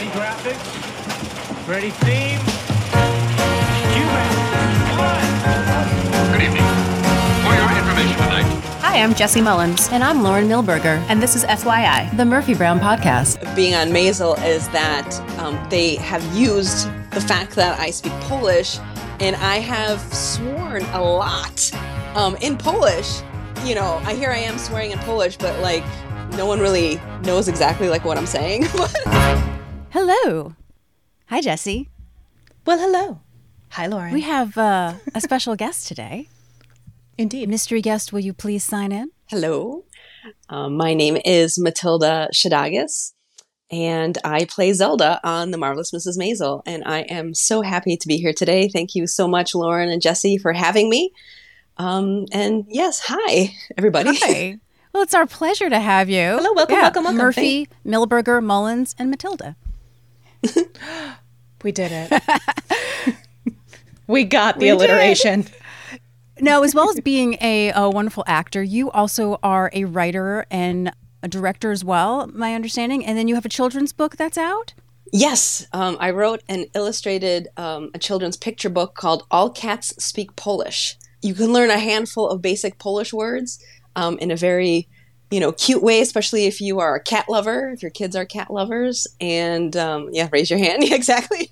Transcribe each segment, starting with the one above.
Ready graphics? Ready theme? Good evening. For your information tonight, Hi, I'm Jesi Mullins. And I'm Lauren Milberger, And this is FYI. the Murphy Brown Podcast. being on Maisel is that um, they have used the fact that I speak Polish, and I have sworn a lot um, in Polish. You know, I here I am swearing in Polish, but like no one really knows exactly like what I'm saying. Hello. Hi, Jesi. Well, hello. Hi, Lauren. We have uh, a special guest today. Indeed. Mystery guest, will you please sign in? Hello, um, my name is Matilda Szydagis, and I play Zelda on The Marvelous Mrs. Maisel. And I am so happy to be here today. Thank you so much, Lauren and Jesi, for having me. Um, and yes, hi, everybody. Hi. Well, it's our pleasure to have you. Hello, welcome, welcome, welcome. Murphy, Milberger, Mullins, and Matilda. We did it. we got the We did. alliteration. Now, as well as being a, a wonderful actor, you also are a writer and a director as well, my understanding. And then you have a children's book that's out. Yes, um, I wrote an illustrated um, a children's picture book called "All Cats Speak Polish." You can learn a handful of basic Polish words um, in a very, you know, cute way, especially if you are a cat lover. If your kids are cat lovers, and um, yeah, raise your hand. Yeah, exactly.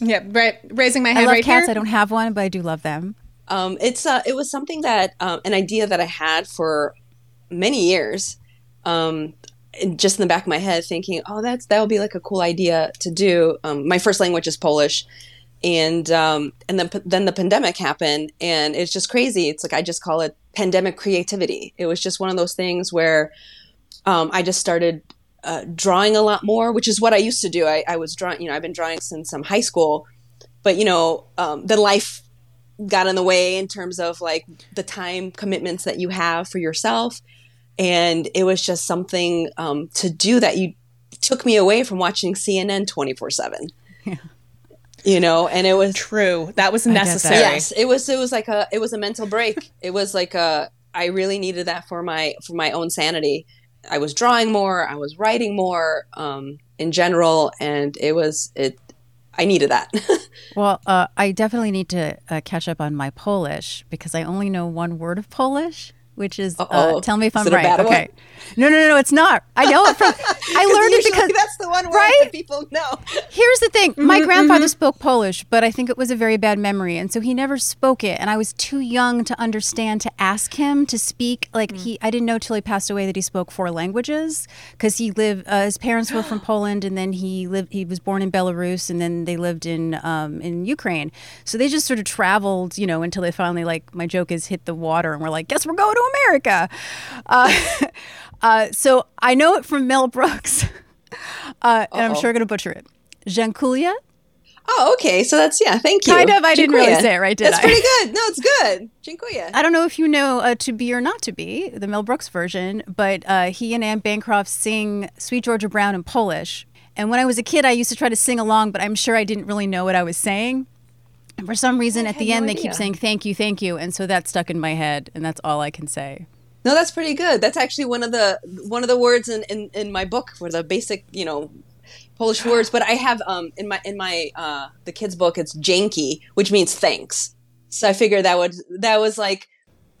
Yeah, right. Raising my hand I hand love right cats. here. I don't have one, but I do love them. um, it's uh, it was something that um, an idea that I had for many years, um, just in the back of my head, thinking, oh, that's that would be like a cool idea to do. Um, my first language is Polish, and um, and then then the pandemic happened, and it's just crazy. It's like I just call it pandemic creativity. It was just one of those things where um, I just started uh, drawing a lot more, which is what I used to do. I, I was drawing, you know, I've been drawing since um, high school, but you know, um, then life got in the way in terms of like the time commitments that you have for yourself, and it was just something um, to do that you took me away from watching CNN twenty four seven. You know, and it was True. That was get that. necessary. yes it was it was like a it was a mental break it was like a i really needed that for my for my own sanity i was drawing more i was writing more um in general and it was it i needed that Well, uh, I definitely need to uh, catch up on my Polish because I only know one word of Polish, which is uh, tell me if I'm it a right. bad one? okay. No, no, no, no, it's not. I know it from. I learned it because that's the one word Right? that people know Here's the thing. My grandfather spoke Polish, but I think it was a very bad memory. And so he never spoke it. And I was too young to understand to ask him to speak. Like he, I didn't know till he passed away that he spoke four languages because he lived, uh, his parents were from Poland and then he lived, he was born in Belarus and then they lived in, um, in Ukraine. So they just sort of traveled, you know, until they finally, like, my joke is hit the water and we're like, guess we're going to America. Uh, uh, so I know it from Mel Brooks. Uh, and I'm sure I'm going to butcher it. Jankulia? oh okay so that's yeah thank you Kind of, I didn't really say it right, did that's I? pretty good no it's good Dziękuję. I don't know if you know uh, To Be or Not to Be, the Mel Brooks version, but uh, he and Anne Bancroft sing Sweet Georgia Brown in Polish. And when I was a kid, I used to try to sing along, but I'm sure I didn't really know what I was saying. And for some reason, I at the end, no they keep saying thank you, thank you. And so that stuck in my head, and that's all I can say. No, that's pretty good. That's actually one of the one of the words in, in, in my book for the basic, you know, Polish words. But I have um in my in my uh the kids book it's dzięki, which means thanks. So I figured that would that was like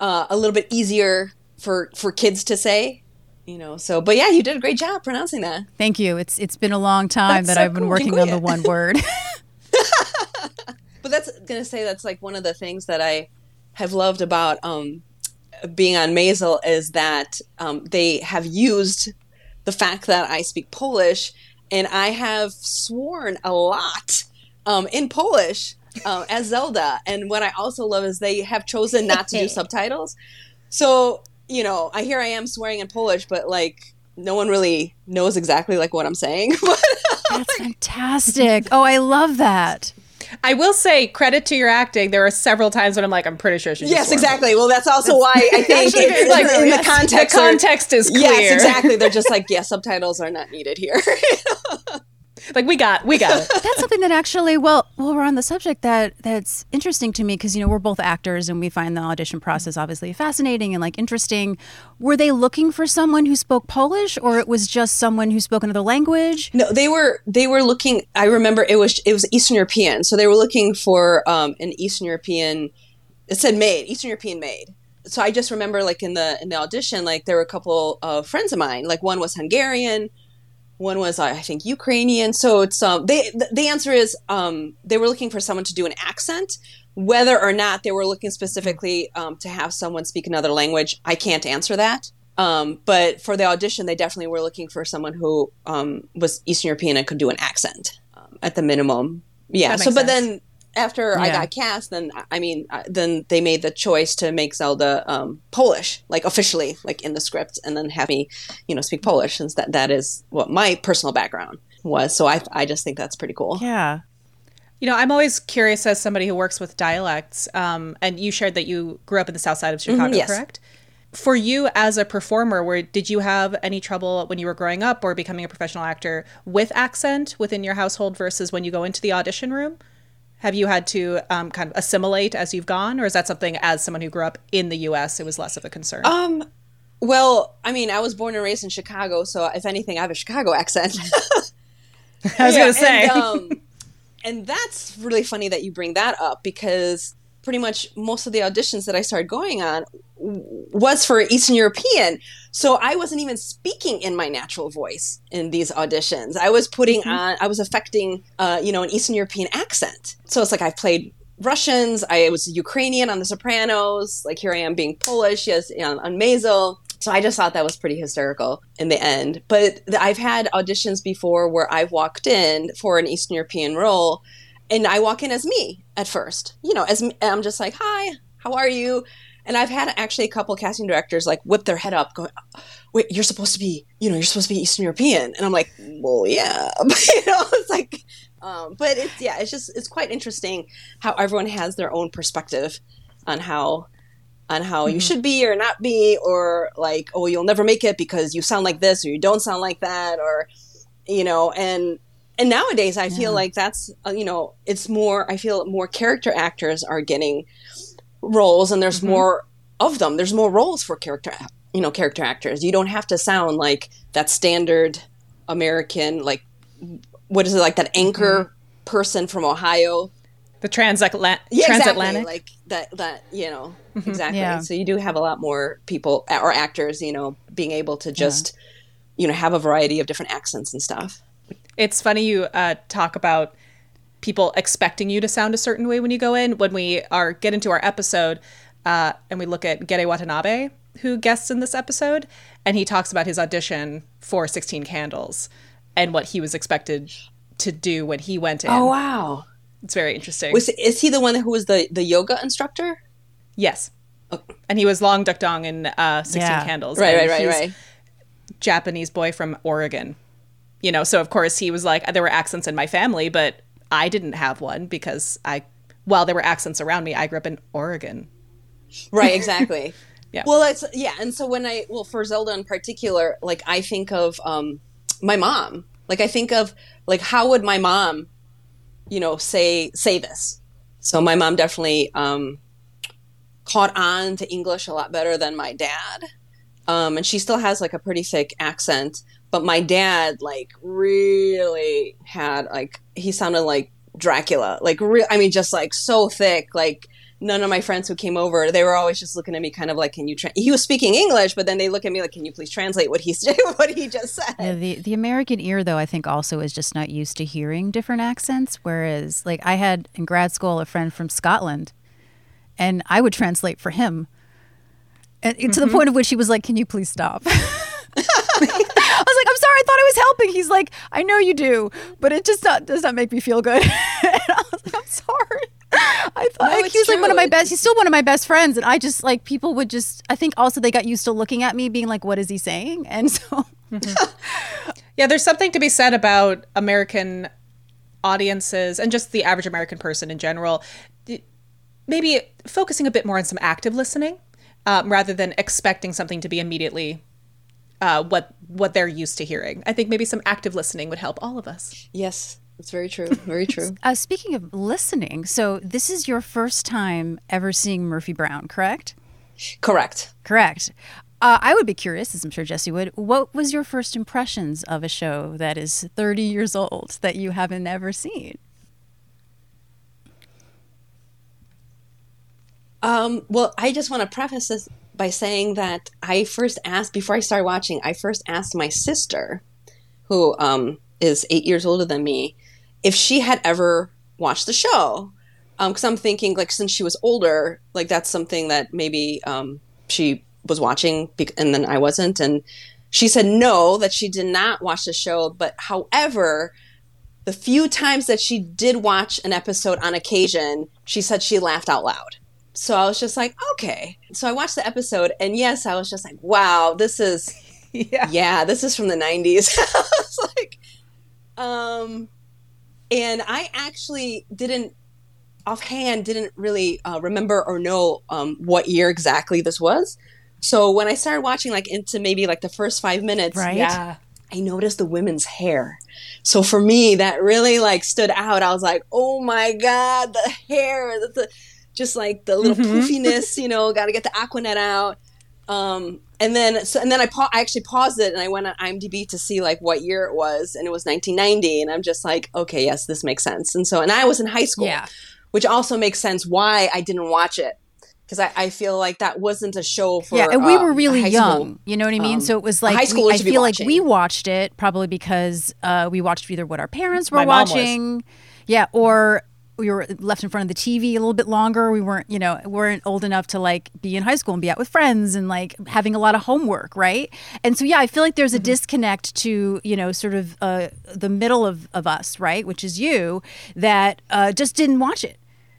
uh, a little bit easier for for kids to say, you know. So, but yeah, you did a great job pronouncing that. Thank you. It's It's been a long time That's that so I've been cool. working on the one word. But that's gonna say that's like one of the things that I have loved about um, being on Maisel is that um, they have used the fact that I speak Polish, and I have sworn a lot um, in Polish um, as Zelda. And what I also love is they have chosen not to do subtitles. So you know, I here I am swearing in Polish, but like no one really knows exactly like what I'm saying. That's fantastic. Oh, I love that. I will say credit to your acting. There are several times when I'm like, I'm pretty sure she. just yes, exactly. Well, that's also why I think in, like, in the context, the context is clear. Yes, exactly. They're just like, yeah, subtitles are not needed here. like we got, we got it. that's something that actually well well we're on the subject that that's interesting to me because you know we're both actors and we find the audition process obviously fascinating and like interesting were they looking for someone who spoke polish or it was just someone who spoke another language No, they were they were looking. I remember it was it was Eastern European, so they were looking for um, an Eastern European. It said maid, Eastern European maid. So I just remember like in the in the audition, like there were a couple of friends of mine. Like one was Hungarian, one was I think Ukrainian. So it's um they the, answer is um they were looking for someone to do an accent. Whether or not they were looking specifically um, to have someone speak another language, I can't answer that. Um, but for the audition, they definitely were looking for someone who um, was Eastern European and could do an accent um, at the minimum. Yeah. So, but sense. then after I got cast, then I mean, then they made the choice to make Zelda um, Polish, like officially, like in the script, and then have me, you know, speak Polish, since that that is what my personal background was. So I I just think that's pretty cool. yeah You know, I'm always curious as somebody who works with dialects, um, and you shared that you grew up in the south side of Chicago, yes. correct? For you as a performer, where did you have any trouble when you were growing up or becoming a professional actor with accent within your household versus when you go into the audition room? Have you had to um, kind of assimilate as you've gone, or is that something as someone who grew up in the U.S. it was less of a concern? Um, well, I mean, I was born and raised in Chicago, so if anything, I have a Chicago accent. I was gonna say, And, um, and that's really funny that you bring that up because pretty much most of the auditions that I started going on w- was for Eastern European. So I wasn't even speaking in my natural voice in these auditions. I was putting on, I was affecting, uh, you know, an Eastern European accent. So it's like I've played Russians, I was Ukrainian on The Sopranos, like here I am being Polish, yes, on, on Maisel. So I just thought that was pretty hysterical in the end. But I've had auditions before where I've walked in for an Eastern European role and I walk in as me at first. You know, as I'm just like, "Hi, how are you?" And I've had actually a couple casting directors like whip their head up, going, "Wait, you're supposed to be, you know, you're supposed to be Eastern European," and I'm like, "Well, yeah," but, you know, it's like, um, but it's yeah, it's just it's quite interesting how everyone has their own perspective on how on how you should be or not be, or like, oh, you'll never make it because you sound like this or you don't sound like that, or you know, and and nowadays I feel like that's uh, you know it's more I feel more character actors are getting roles and there's mm-hmm. more of them. There's more roles for character you know character actors. You don't have to sound like that standard American like what is it like that anchor mm-hmm. person from Ohio the transatlant- yeah, transatlantic. Exactly. Like that, that, you know, mm-hmm. exactly. Yeah. So you do have a lot more people or actors, you know, being able to just, you know, have a variety of different accents and stuff. It's funny you uh, talk about people expecting you to sound a certain way when you go in. When we are get into our episode uh, and we look at Gedde Watanabe, who guests in this episode, and he talks about his audition for 16 Candles and what he was expected to do when he went in. Oh, wow. It's very interesting. Was, is he the one who was the, the yoga instructor? yes. And he was Long Duk Dong in uh, 16 Yeah. Candles. Right, right, right, he's right. Japanese boy from Oregon. You know, so of course he was like, there were accents in my family, but I didn't have one because I, while there were accents around me, I grew up in Oregon. Right, exactly. Yeah. Well, it's, yeah. And so when I, well, for Zelda in particular, like I think of um, my mom. Like I think of, like, how would my mom, you know, say, say this? So my mom definitely um, caught on to English a lot better than my dad. Um, and she still has like a pretty thick accent, but my dad like really had like he sounded like Dracula, like re- I mean, just like so thick. Like none of my friends who came over, they were always just looking at me, kind of like, "Can you?" Tra-? He was speaking English, but then they look at me like, "Can you please translate what he's what he just said?" Yeah, the the American ear though I think also is just not used to hearing different accents. Whereas like I had in grad school a friend from Scotland, and I would translate for him, and to the mm-hmm. point of which he was like, "Can you please stop?" I was like, "I'm sorry, I thought I was helping." He's like, "I know you do, but it just not, does not make me feel good." and I was like, "I'm sorry." I thought No, like, he was like one of my best. He's still one of my best friends, and I just like people would just. I think also they got used to looking at me, being like, "What is he saying?" And so Yeah, there's something to be said about American audiences and just the average American person in general. Maybe focusing a bit more on some active listening um, rather than expecting something to be immediately uh, what what they're used to hearing. I think maybe some active listening would help all of us. Yes, that's very true. Very true. Uh, speaking of listening, so this is your first time ever seeing Murphy Brown, correct? Correct. Correct. Uh, I would be curious, as I'm sure Jesi would. What was your first impressions of a show that is 30 years old that you haven't ever seen? Um, well, I just want to preface this by saying that I first asked before I started watching. I first asked my sister, who um, is eight years older than me, if she had ever watched the show. Because I'm thinking, like, since she was older, like that's something that maybe um, she was watching, bec- and then I wasn't. And she said no, that she did not watch the show. But however, the few times that she did watch an episode on occasion, she said she laughed out loud. So I was just like, okay. So I watched the episode, and yes, I was just like, wow, this is, Yeah. yeah, this is from the 90s. I was like, um, and I actually didn't, offhand, didn't really uh, remember or know um, what year exactly this was. So when I started watching, like into maybe like the first five minutes, Right? Yeah. I noticed the women's hair. So for me, that really like stood out. I was like, oh my God, the hair, the, the just like the little poofiness, you know, got to get the Aquanet out. Um, and then, so, and then I, pa- I actually paused it and I went on IMDb to see like what year it was. And it was 1990. And I'm just like, okay, yes, this makes sense. And so, and I was in high school, Yeah. which also makes sense why I didn't watch it. Cause I, I feel like that wasn't a show for, yeah, and we uh, were really young. school. You know what I mean? um, so it was like high we- I feel like we watched it probably because uh, we watched either what our parents were My watching, yeah, or we were left in front of the TV a little bit longer. We weren't, you know, weren't old enough to like be in high school and be out with friends and like having a lot of homework, right? And so yeah, I feel like there's a disconnect to you know sort of uh, the middle of of us, right, which is you, that uh, just didn't watch it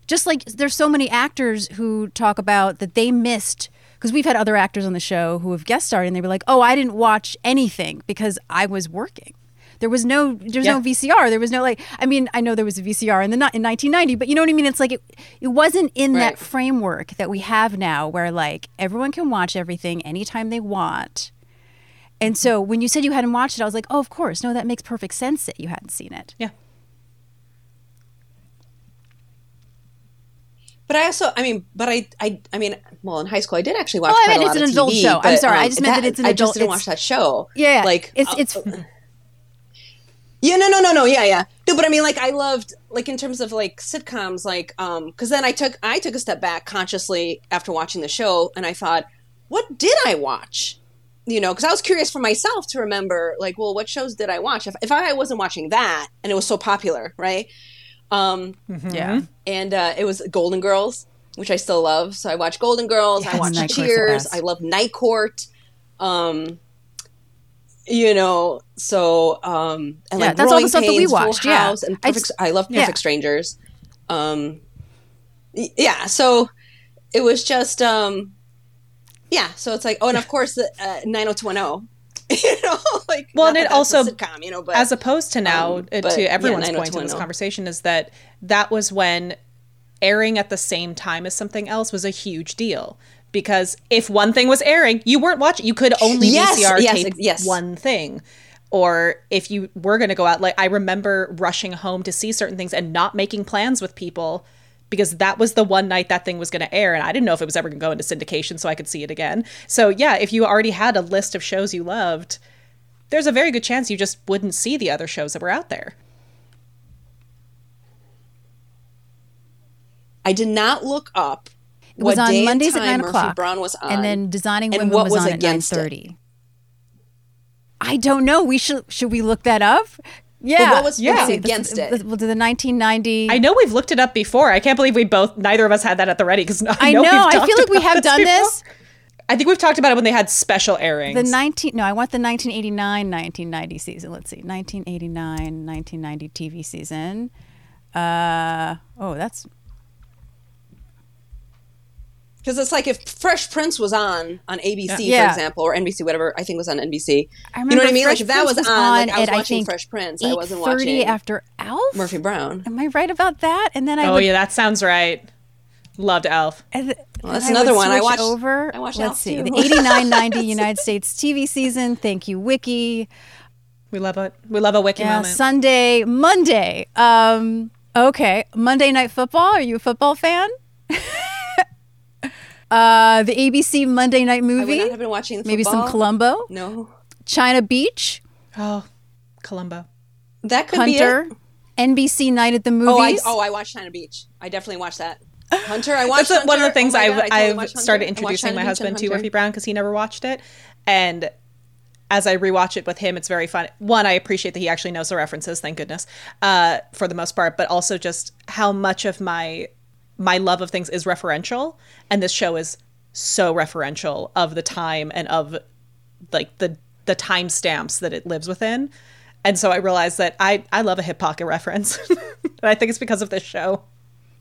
just like there's so many actors who talk about that they missed because we've had other actors on the show who have guest starred and they were like oh i didn't watch anything because i was working there was no there's no Yeah. vcr there was no like i mean i know there was a vcr in the in 1990 but you know what i mean it's like it, it wasn't in Right. that framework that we have now where like everyone can watch everything anytime they want and so when you said you hadn't watched it i was like oh of course no that makes perfect sense that you hadn't seen it Yeah. But I also, I mean, but I, I, I mean, well, in high school, I did actually watch. Oh, I meant it's an adult TV, show. I'm sorry, I um, just meant that it's an I adult- I just didn't watch that show. yeah like it's uh, it's yeah, no, no, no, no, yeah, yeah. No, but I mean, like, I loved, like, in terms of like sitcoms, like, um, because then I took, I took a step back consciously after watching the show, and I thought, what did I watch? You know, because I was curious for myself to remember, like, well, what shows did I watch? If, if I wasn't watching that, and it was so popular, right? Um, yeah and uh, it was Golden Girls, which I still love. So I watched Golden Girls. I Yes, watched Night Cheers. I love Night Court. Um, you know, so um, and Yeah, like that's all the stuff that we Pains, Full watched, yeah. And Perfect. just- I, love Perfect yeah. Strangers. Um, yeah, so it was just um, yeah. So it's like oh, and of course the uh, nine hundred two one zero. You know, like Well, and it also, sitcom, you know, but as opposed to now, um, uh, but, to yeah, everyone's point in this conversation, is that that was when airing at the same time as something else was a huge deal. Because if one thing was airing, you weren't watching. You could only Yes, VCR yes, tape yes. one thing. Or if you were going to go out, like I remember rushing home to see certain things and not making plans with people because that was the one night that thing was going to air and I didn't know if it was ever going to go into syndication so I could see it again. So yeah, if you already had a list of shows you loved, there's a very good chance you just wouldn't see the other shows that were out there. I did not look up. It was what on Mondays at nine Murphy o'clock, Brown was on, and then Designing and Women what was, was on at nine against it. thirty. I don't know. We should should we look that up? Yeah, what was- what was See, against the, it? The, the, the 1990. I know we've looked it up before. I can't believe we both neither of us had that at the ready because I, I know, know. we've I feel like we about have done before. this. I think we've talked about it when they had special airings. The 19 no, I want the 1989 1990 season. Let's see. 1989 1990 TV season. Uh oh, that's because it's like if Fresh Prince was on on ABC, Yeah. for example, or NBC, whatever I think was on NBC. I you know what I mean? Fresh like if that Prince was, on, like, I was at, watching think, Fresh Prince. I wasn't 8:30 watching after Alf. Murphy Brown. Am I right about that? And then I oh would yeah, that sounds right. Loved Alf. And Well, that's I another one. I switch watched- over. I watched Let's Alf see. too. The 89 90 United States TV season. Thank you, Wiki. We love it. We love a wiki Yeah, moment. Sunday, Monday. Um, okay, Monday Night Football. Are you a football fan? uh, the ABC Monday Night I would movie. not have been watching Maybe some football. Columbo. No, China Beach. oh, Columbo. that could Hunter. be it. NBC Night at the Movies. Oh, I oh I watched China Beach. I definitely watched that. Hunter, I watched. That's one of the things Oh I've, God, I totally I've started introducing my Beach husband to Murphy Brown because he never watched it. And as I rewatch it with him, it's very fun. One, I appreciate that he actually knows the references, thank goodness, uh, for the most part, but also just how much of my my love of things is referential. And this show is so referential of the time and of like the the time stamps that it lives within. And so I realized that I, I love a hip pocket reference. and I think it's because of this show.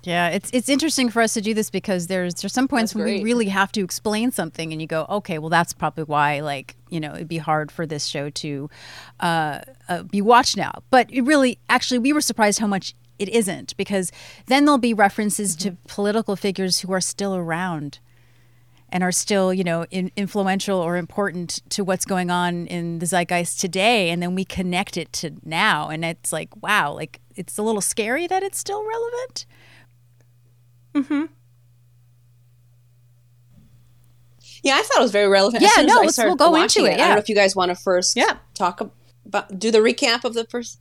Yeah, it's it's interesting for us to do this because there's there's some points That's when we really have to explain something, and you go, okay, well that's probably why like you know it'd be hard for this show to uh, uh, be watched now. But it really, actually, we were surprised how much it isn't because then there'll be references to political figures who are still around and are still you know in, influential or important to what's going on in the zeitgeist today and then we connect it to now and it's like wow like it's a little scary that it's still relevant Mm-hmm. Yeah, I thought it was very relevant. Yeah, as soon as no, I let's- started we'll go into it, Yeah. I don't yeah. know if you guys want to first Yeah. talk about do the recap of the first.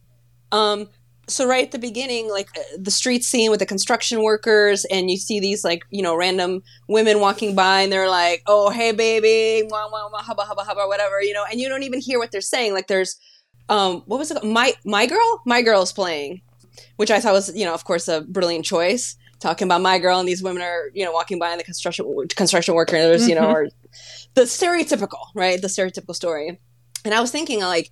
Um, so right at the beginning, like uh, the street scene with the construction workers, and you see these like you know random women walking by, and they're like, "Oh, hey, baby, wah, wah, wah, hubba, hubba, hubba, whatever," you know, and you don't even hear what they're saying. Like there's, um, what was it? My my girl, my girl's playing, which I thought was you know of course a brilliant choice. Talking about my girl, and these women are you know walking by, and the construction construction workers, you know, are the stereotypical, right? The stereotypical story. And I was thinking, like,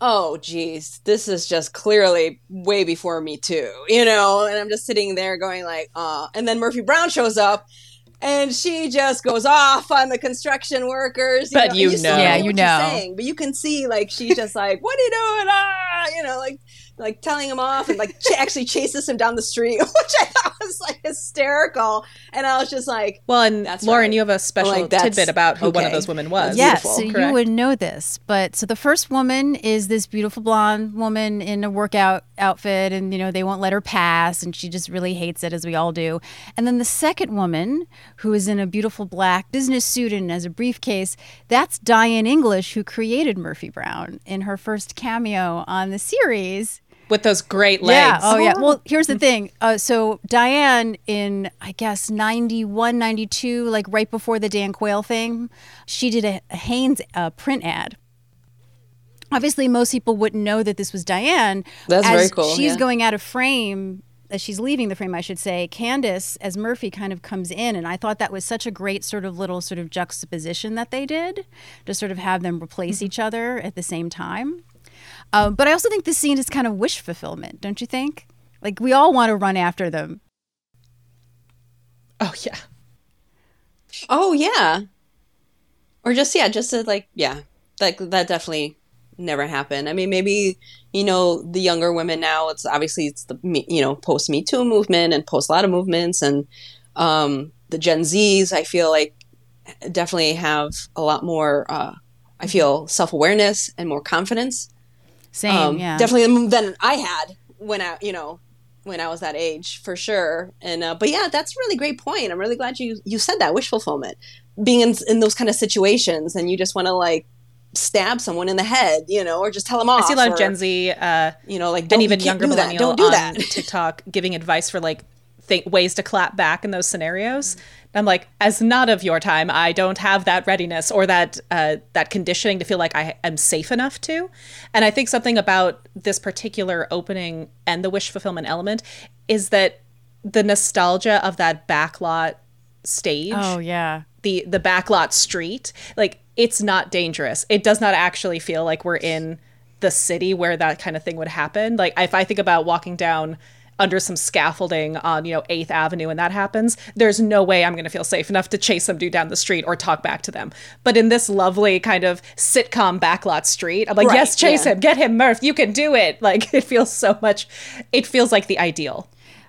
oh, geez, this is just clearly way before me too, you know. And I'm just sitting there going, like, uh. And then Murphy Brown shows up, and she just goes off on the construction workers. But and you still know. Yeah, what you she's know. saying, but you can see, like, she's just like, "What are you doing?" Ah, you know, like, like telling him off, and like ch- actually chases him down the street, which I thought was like hysterical. And I was just like, Well, and That's Lauren, right. you have a special Like, tidbit about who one of those women was. Yes, beautiful, so you correct? would know this. But so the first woman is this beautiful blonde woman in a workout outfit, and you know they won't let her pass, and she just really hates it, as we all do. And then the second woman, who is in a beautiful black business suit and has a briefcase, that's Diane English, who created Murphy Brown in her first cameo on the series. With those great legs. Yeah. Oh, yeah. Well, here's the thing. Uh, so Diane in I guess 91, 92, like right before the Dan Quayle thing, she did a, a Hanes uh, print ad. Obviously, most people wouldn't know that this was Diane. That's As very cool, She's yeah. going out of frame. As she's leaving the frame, I should say, Candace as Murphy kind of comes in, and I thought that was such a great sort of little sort of juxtaposition that they did to sort of have them replace each other at the same time. Um, but I also think this scene is kind of wish fulfillment, don't you think? Like we all want to run after them. Oh yeah. Oh yeah. Or just yeah, just to like yeah. Like that definitely never happened. I mean, maybe you know the younger women now. It's obviously it's the you know post Me Too movement and post a lot of movements and um, the Gen Zs. I feel like definitely have a lot more. Uh, I feel self awareness and more confidence. Same, Um, yeah. definitely than I had when I you know when I was that age for sure. And uh, but yeah, that's a really great point. I'm really glad you you said that wish fulfillment, being in in those kind of situations, and you just want to like stab someone in the head, you know, or just tell them off. I see a lot of Gen Z uh, you know, like and even younger do that. millennial Don't do on that. TikTok giving advice for like think ways to clap back in those scenarios. I'm like, as not of your time, I don't have that readiness or that uh, that conditioning to feel like I am safe enough to. And I think something about this particular opening and the wish fulfillment element is that the nostalgia of that backlot stage oh yeah. the the backlot street like it's not dangerous it does not actually feel like we're in the city where that kind of thing would happen like if i think about walking down under some scaffolding on you know 8th avenue and that happens there's no way i'm going to feel safe enough to chase some dude down the street or talk back to them but in this lovely kind of sitcom backlot street i'm like Right, yes chase yeah. him get him murph you can do it like it feels so much it feels like the ideal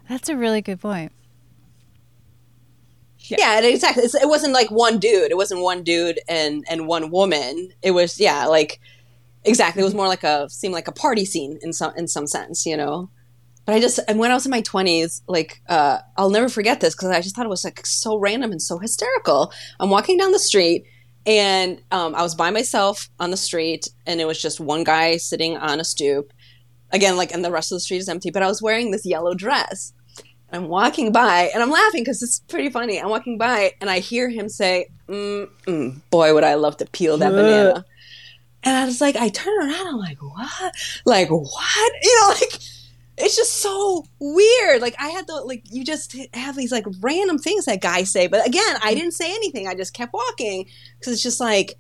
That's a really good point. Yeah, and exactly. It's, it wasn't like one dude. It wasn't one dude and and one woman. It was yeah, like exactly. It was more like a seemed like a party scene in some in some sense, you know. But I just and when I was in my twenties, like uh, I'll never forget this because I just thought it was like so random and so hysterical. I'm walking down the street and um, I was by myself on the street, and it was just one guy sitting on a stoop. Again, like, and the rest of the street is empty. But I was wearing this yellow dress. I'm walking by, and I'm laughing because it's pretty funny. I'm walking by, and I hear him say, mm, "Boy, would I love to peel that banana." And I was like, I turn around, I'm like, "What? Like what? You know, like." It's just so weird. Like I had to like you just have these like random things that guys say, but again, I didn't say anything. I just kept walking because it's just like,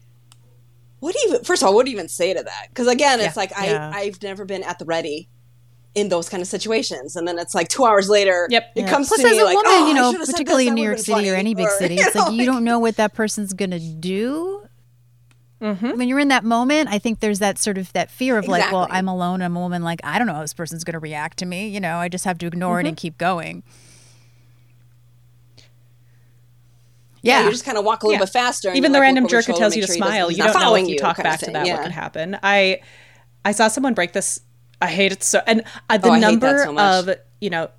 what do you even? First of all, what do you even say to that? Because again, it's like Yeah. I I've never been at the ready in those kind of situations, and then it's like two hours later, Yep. it comes Plus, to as me a like, woman, oh, you know, particularly in New York City been or any big Or, city, you it's know, like you don't know what that person's gonna do. When you're in that moment, I think there's that sort of that fear of like, well, I'm alone. I'm a woman. Like, I don't know how this person's going to react to me. You know, I just have to ignore it and keep going. Yeah, Yeah, you just kind of walk a little Yeah. bit faster. Even the like, random jerk who tells you to sure smile, you don't know if you you, talk kind back to thing. that yeah. what could happen. I I saw someone break this. I hate it so, and uh, the Oh, I hate that number so of you know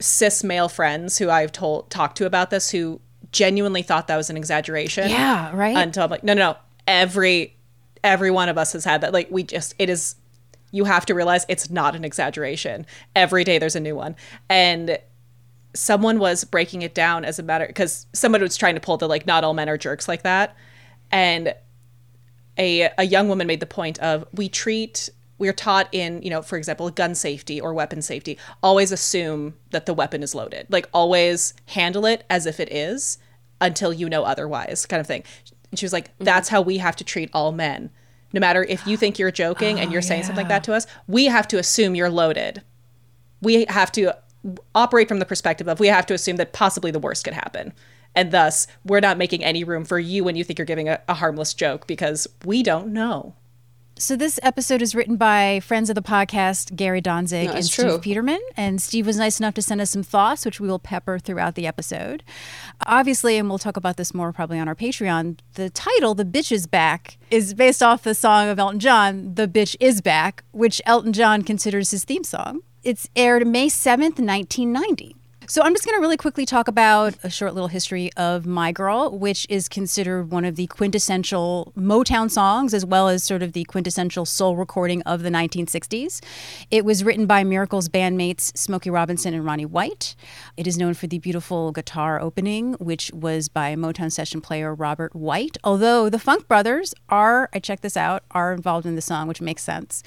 cis male friends who I've told talked to about this who genuinely thought that was an exaggeration. Yeah, right? Until I'm like, no, no, no. Every every one of us has had that. Like we just it is. You have to realize it's not an exaggeration. Every day there's a new one, and someone was breaking it down as a matter because someone was trying to pull the like not all men are jerks like that and a a young woman made the point of we treat we're taught in you know for example gun safety or weapon safety always assume that the weapon is loaded like always handle it as if it is until you know otherwise kind of thing and she was like mm-hmm. that's how we have to treat all men no matter if you think you're joking and you're oh, saying something like that to us we have to assume you're loaded we have to operate from the perspective of we have to assume that possibly the worst could happen. And thus, we're not making any room for you when you think you're giving a, a harmless joke because we don't know. So this episode is written by friends of the podcast, Gary Dontzig No, and Steve true. Peterman. And Steve was nice enough to send us some thoughts, which we will pepper throughout the episode. Obviously, and we'll talk about this more probably on our Patreon, the title, The Bitch is Back, is based off the song of Elton John, The Bitch is Back, which Elton John considers his theme song. It's aired May 7th, 1990. So I'm just going to really quickly talk about a short little history of My Girl, which is considered one of the quintessential Motown songs, as well as sort of the quintessential soul recording of the 1960s. It was written by Miracle's bandmates Smokey Robinson and Ronnie White. It is known for the beautiful guitar opening, which was by Motown session player Robert White. Although the Funk Brothers are, I checked this out, are involved in the song, which makes sense.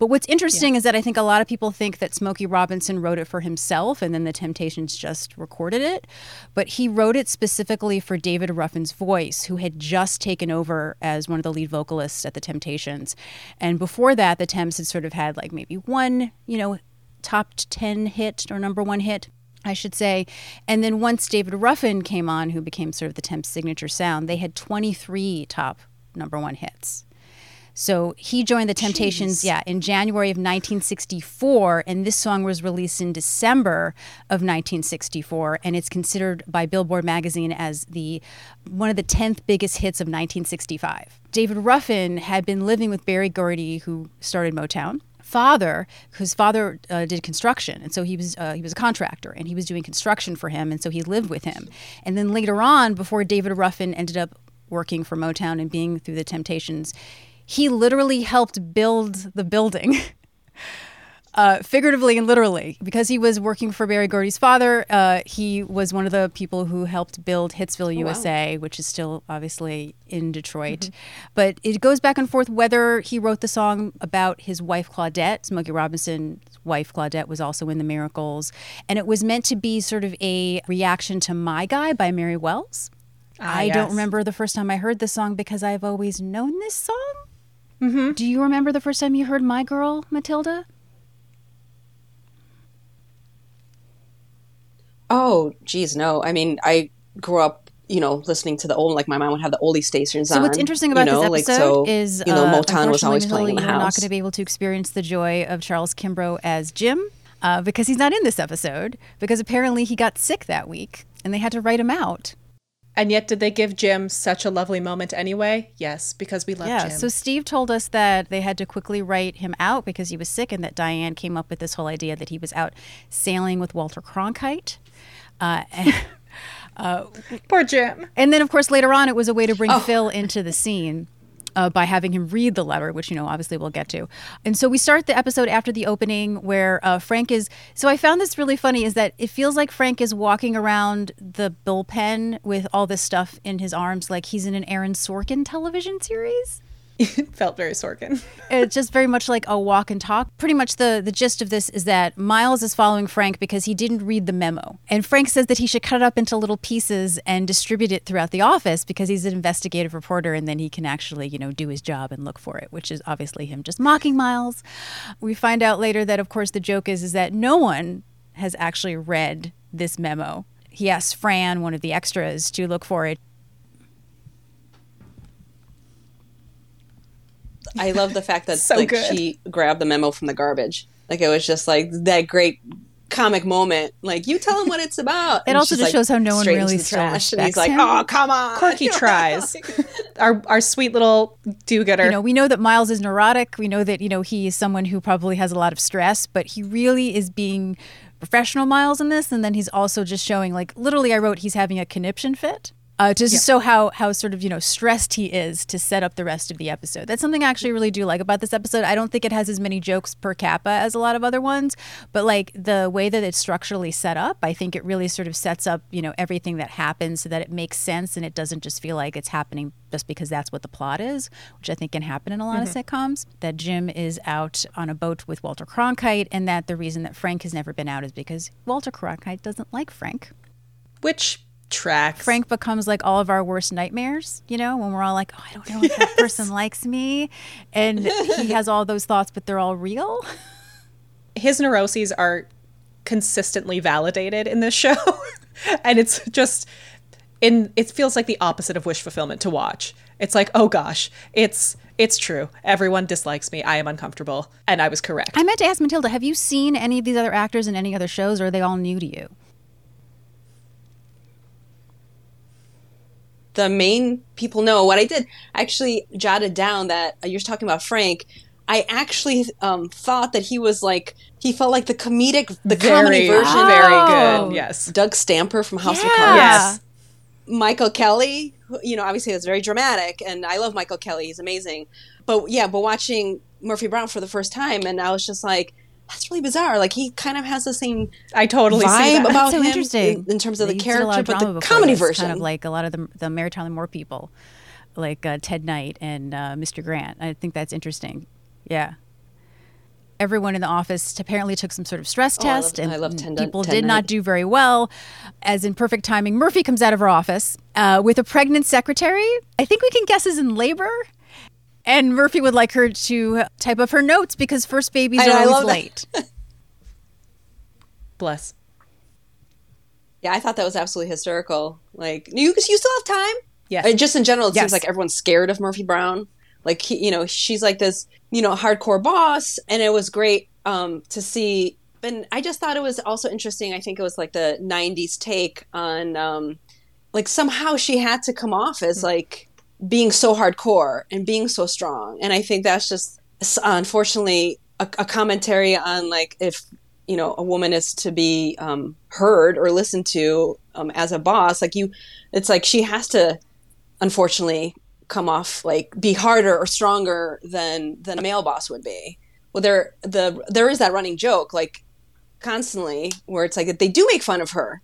But what's interesting is that I think a lot of people think that Smokey Robinson wrote it for himself and then the Temptations just recorded it. But he wrote it specifically for David Ruffin's voice, who had just taken over as one of the lead vocalists at the Temptations. And before that, the Temps had sort of had like maybe one, you know, top 10 hit or number one hit. I should say. And then once David Ruffin came on, who became sort of the Temps signature sound, they had 23 top number one hits. So he joined the Temptations, yeah, in January of 1964, and this song was released in December of 1964, and it's considered by Billboard magazine as the one of the 10th biggest hits of 1965. David Ruffin had been living with Berry Gordy, who started Motown. Father, whose father uh, did construction, and so he was uh, he was a contractor, and he was doing construction for him, and so he lived with him. And then later on, before David Ruffin ended up working for Motown and being through the Temptations, he literally helped build the building. Uh, figuratively and literally, because he was working for Berry Gordy's father, uh, he was one of the people who helped build Hitsville, USA, which is still obviously in Detroit. But it goes back and forth whether he wrote the song about his wife Claudette. Smokey Robinson's wife Claudette was also in the Miracles, and it was meant to be sort of a reaction to "My Guy" by Mary Wells. I don't remember the first time I heard this song because I've always known this song. Mm-hmm. Do you remember the first time you heard "My Girl," Matilda? Oh, geez, no. I mean, I grew up, you know, listening to the old, like my mom would have the oldie stations So on. So what's interesting about you know, this like, episode so, is, you know, uh, Motown was always playing in the you're not going to be able to experience the joy of Charles Kimbrough as Jim. Uh, because he's not in this episode, because apparently he got sick that week. and they had to write him out. And yet, did they give Jim such a lovely moment anyway? Yes, because we love Yeah. Jim. So Steve told us that they had to quickly write him out because he was sick, and that Diane came up with this whole idea that he was out sailing with Walter Cronkite. Uh, and, Poor Jim. and then, of course, later on, it was a way to bring Phil into the scene. Uh, by having him read the letter, which you know obviously we'll get to, and so we start the episode after the opening where uh, Frank is. So I found this really funny is that it feels like Frank is walking around the bullpen with all this stuff in his arms, like he's in an Aaron Sorkin television series. It felt very Sorkin. it's just very much like a walk and talk. Pretty much the the gist of this is that Miles is following Frank because he didn't read the memo. And Frank says that he should cut it up into little pieces and distribute it throughout the office because he's an investigative reporter and then he can actually, you know, do his job and look for it, which is obviously him just mocking Miles. We find out later that of course the joke is is that no one has actually read this memo. He asks Fran, one of the extras, to look for it. I love the fact that So like good. she grabbed the memo from the garbage. Like it was just like that great comic moment. Like you tell him what it's about. It And also just like, shows how no one really trash. And he's like, him. oh come on, Quirky tries. our our sweet little do-gooder. You know, we know that Miles is neurotic. We know that, you know, he is someone who probably has a lot of stress, but he really is being professional Miles in this. And then he's also just showing, like, literally, I wrote he's having a conniption fit. Uh, just show how how sort of you know stressed he is to set up the rest of the episode. That's something I actually really do like about this episode. I don't think it has as many jokes per kappa as a lot of other ones, but like the way that it's structurally set up, I think it really sort of sets up you know everything that happens so that it makes sense and it doesn't just feel like it's happening just because that's what the plot is, which I think can happen in a lot of sitcoms. That Jim is out on a boat with Walter Cronkite, and that the reason that Frank has never been out is because Walter Cronkite doesn't like Frank. which tracks. Frank becomes like all of our worst nightmares, you know, when we're all like, oh, I don't know if that person likes me. And he has all those thoughts, but they're all real. his neuroses are consistently validated in this show and it's just in it feels like the opposite of wish fulfillment to watch it's like oh gosh it's it's true everyone dislikes me i am uncomfortable and i was correct I meant to ask Matilda, have you seen any of these other actors in any other shows, or are they all new to you? The main people know what I did. I actually jotted down that uh, you're talking about Frank. I actually um, thought that he was like he felt like the comedic, the comedy very version. very Oh. good yes Doug Stamper from House of Cards. yes Michael Kelly, you know, obviously that's very dramatic, and I love Michael Kelly; he's amazing. But yeah, but watching Murphy Brown for the first time, and I was just like, that's really bizarre. Like he kind of has the same i totally see vibe that. about so him interesting in, in terms of the He did a lot character, of but the comedy this, version. kind of like a lot of the the Mary Tyler Moore people, like uh, Ted Knight and uh, Mr. Grant. I think that's interesting. Yeah. Everyone in the office apparently took some sort of stress Oh, I love- test, and I love Ted- people Ted did not do very well. As in perfect timing, Murphy comes out of her office uh, with a pregnant secretary. I think we can guess is in labor. And Murphy would like her to type up her notes because first babies are I always late. bless Yeah, I thought that was absolutely hysterical. Like, you you still have time. Yes. Uh, Just in general, it Yes. seems like everyone's scared of Murphy Brown. Like, he, you know, she's like this, you know, hardcore boss, and it was great um, to see. And I just thought it was also interesting. I think it was like the '90s take on, um, like somehow she had to come off as like being so hardcore and being so strong. And I think that's just unfortunately a, a commentary on like if you know a woman is to be um, heard or listened to um, as a boss like you it's like she has to unfortunately come off like be harder or stronger than than a male boss would be well there the there is that running joke like constantly where it's like they do make fun of her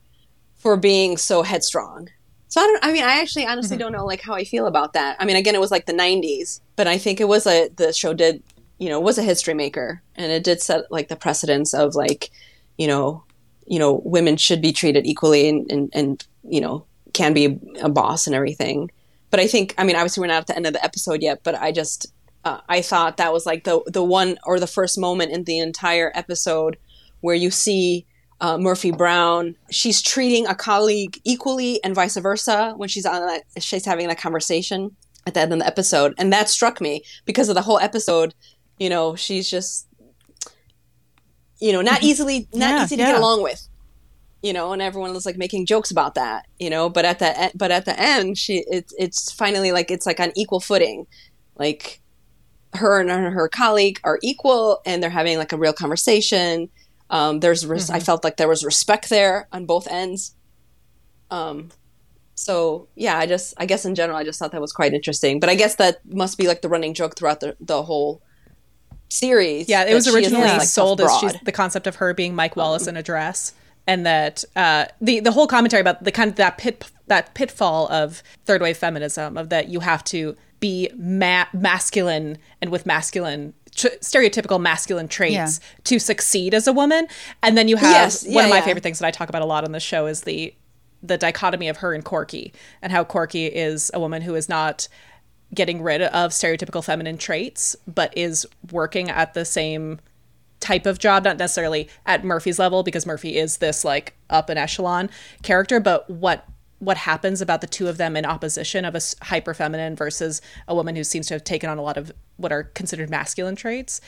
for being so headstrong so I don't. I mean, I actually honestly don't know like how I feel about that. I mean, again, it was like the '90s, but I think it was a the show did you know was a history maker, and it did set like the precedence of like you know you know women should be treated equally and and, and you know can be a boss and everything. But I think I mean obviously we're not at the end of the episode yet, but I just uh, I thought that was like the the one or the first moment in the entire episode where you see uh, Murphy Brown. She's treating a colleague equally, and vice versa when she's on that. She's having that conversation at the end of the episode, and that struck me because of the whole episode. You know, she's just, you know, not easily, not Yeah, easy to yeah. get along with. you know, and everyone was like making jokes about that, you know. But at the but at the end, she it's it's finally like it's like on equal footing, like her and her, her colleague are equal, and they're having like a real conversation. Um, there's res- I felt like there was respect there on both ends. Um, so yeah, I just I guess in general, I just thought that was quite interesting. But I guess that must be like the running joke throughout the the whole series. Yeah, it was she is originally like, sold as she's the concept of her being Mike Wallace in a dress, and that uh, the the whole commentary about the kind of that pit that pitfall of third wave feminism of that you have to be ma- masculine and with masculine tr- stereotypical masculine traits Yeah. to succeed as a woman, and then you have Yes, one of my yeah. favorite things that I talk about a lot on the show is the the dichotomy of her and Corky and how Corky is a woman who is not getting rid of stereotypical feminine traits, but is working at the same type of job, not necessarily at Murphy's level, because Murphy is this like up an echelon character, but what what happens about the two of them in opposition of a hyper feminine versus a woman who seems to have taken on a lot of what are considered masculine traits.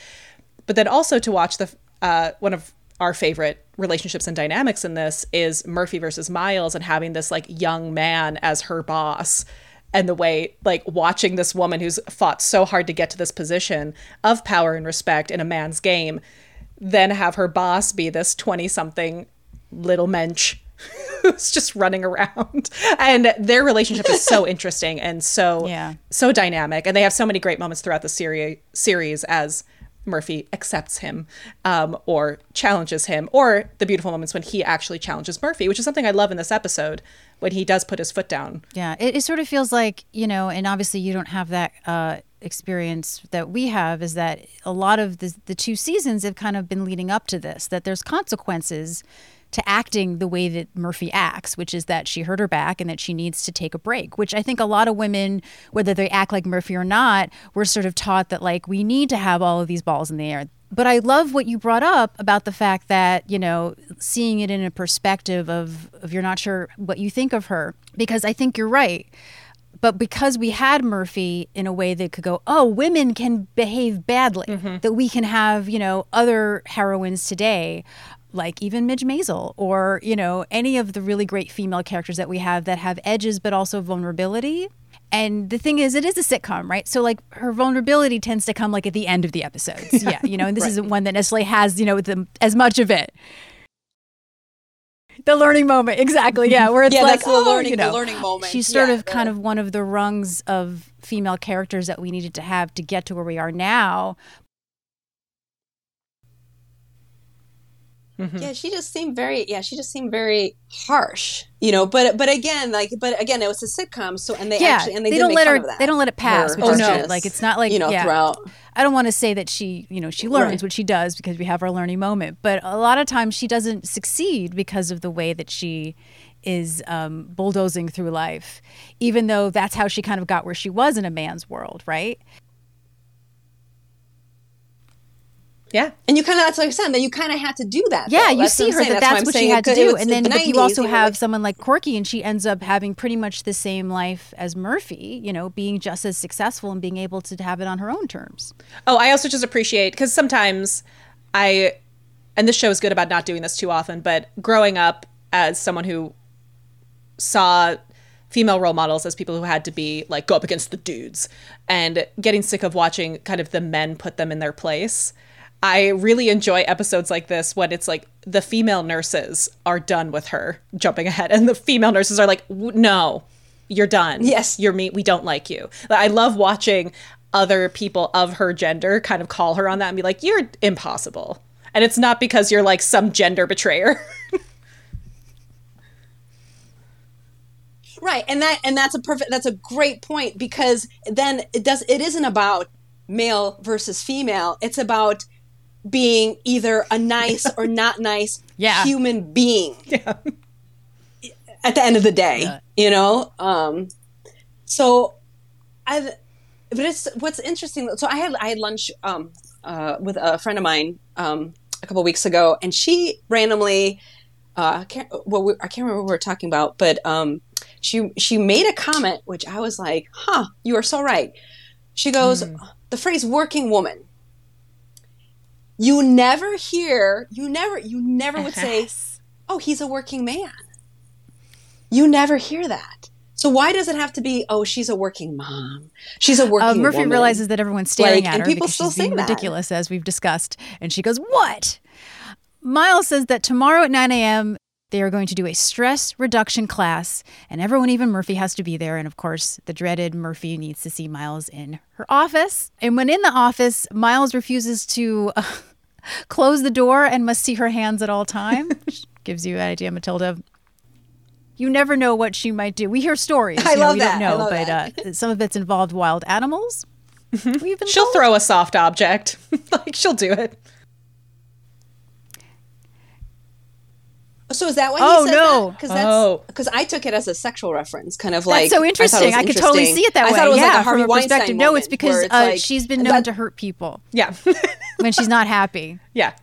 But then also to watch the uh, one of our favorite relationships and dynamics in this is Murphy versus Miles and having this like young man as her boss and the way like watching this woman who's fought so hard to get to this position of power and respect in a man's game then have her boss be this 20 something little mensch who's just running around and their relationship is so interesting and so Yeah. so dynamic and they have so many great moments throughout the series series as Murphy accepts him um, or challenges him, or the beautiful moments when he actually challenges Murphy, which is something I love in this episode when he does put his foot down. Yeah, it, it sort of feels like you know, and obviously you don't have that uh, experience that we have. Is that a lot of the the two seasons have kind of been leading up to this? That there's consequences to acting the way that Murphy acts, which is that she hurt her back and that she needs to take a break. Which I think a lot of women, whether they act like Murphy or not, were sort of taught that like we need to have all of these balls in the air. But I love what you brought up about the fact that, you know, seeing it in a perspective of, of you're not sure what you think of her, because I think you're right. But because we had Murphy in a way that could go, oh, women can behave badly, mm-hmm. that we can have, you know, other heroines today, like even Midge Maisel, or, you know, any of the really great female characters that we have that have edges but also vulnerability. And the thing is, it is a sitcom, right? So, like, her vulnerability tends to come like at the end of the episodes. Yeah, you know, and this isn't one that necessarily has, you know, the, as much of it. The learning moment, exactly. Yeah, where it's Yeah, like, oh, learning- you the know, learning moment. She's sort Yeah, of kind of one of the rungs of female characters that we needed to have to get to where we are now. Yeah, she just seemed very yeah, she just seemed very harsh. You know, but but again, like but again, it was a sitcom, so and they yeah, actually and they, they don't let her. They don't let it pass. Her is harshness, good. Like it's not like you know yeah. throughout. I don't want to say that she, you know, she learns Right. what she does because we have our learning moment, but a lot of times she doesn't succeed because of the way that she is um, bulldozing through life, even though that's how she kind of got where she was in a man's world, right? Yeah. And you kind of that's like I said, that you kind of had to do that. Yeah, though. you That's see her saying. that why that's what she saying had to do, and then the but you also have like- someone like Corky, and she ends up having pretty much the same life as Murphy. You know, being just as successful and being able to have it on her own terms. Oh, I also just appreciate because sometimes I, and this show is good about not doing this too often, but growing up as someone who saw female role models as people who had to be like go up against the dudes and getting sick of watching kind of the men put them in their place. I really enjoy episodes like this when it's like the female nurses are done with her jumping ahead and the female nurses are like no you're done Yes. you're me we don't like you i love watching other people of her gender kind of call her on that and be like you're impossible and it's not because you're like some gender betrayer Right, and that and that's a perfect that's a great point because then it does it isn't about male versus female. It's about being either a nice or not nice Yeah. human being. Yeah. At the end of the day, you know. Um, so, I but it's what's interesting. So I had I had lunch um, uh, with a friend of mine um, a couple weeks ago, and she randomly uh, I can't well we, I can't remember what we were talking about, but um, she she made a comment which I was like, "Huh, you are so right." She goes, "The phrase working woman." You never hear, you never, you never would say oh, he's a working man. You never hear that. So why does it have to be, oh, she's a working mom? She's a Uh, working Murphy woman. realizes that everyone's staring Like, at and her people because still she's being say that. ridiculous, as we've discussed. And she goes, "What?" Miles says that tomorrow at 9 a.m. they are going to do a stress reduction class, and everyone, even Murphy, has to be there. And of course, the dreaded Murphy needs to see Miles in her office. And when in the office, Miles refuses to uh, close the door and must see her hands at all time. Which Gives you an idea, Matilda. You never know what she might do. We hear stories. I you know, love we that. don't know, but. Uh, some of it's involved wild animals. Been She'll told. throw a soft object. like she'll do it. So is that why Oh, he said no. Because that's Oh. because I took it as a sexual reference, kind of like That's so I thought it interesting. was I, could totally see it that way. I thought it was yeah, like a Harvey from a Weinstein perspective. No, it's because it's uh, like- she's been known that- to hurt people Yeah. when she's not happy. yeah.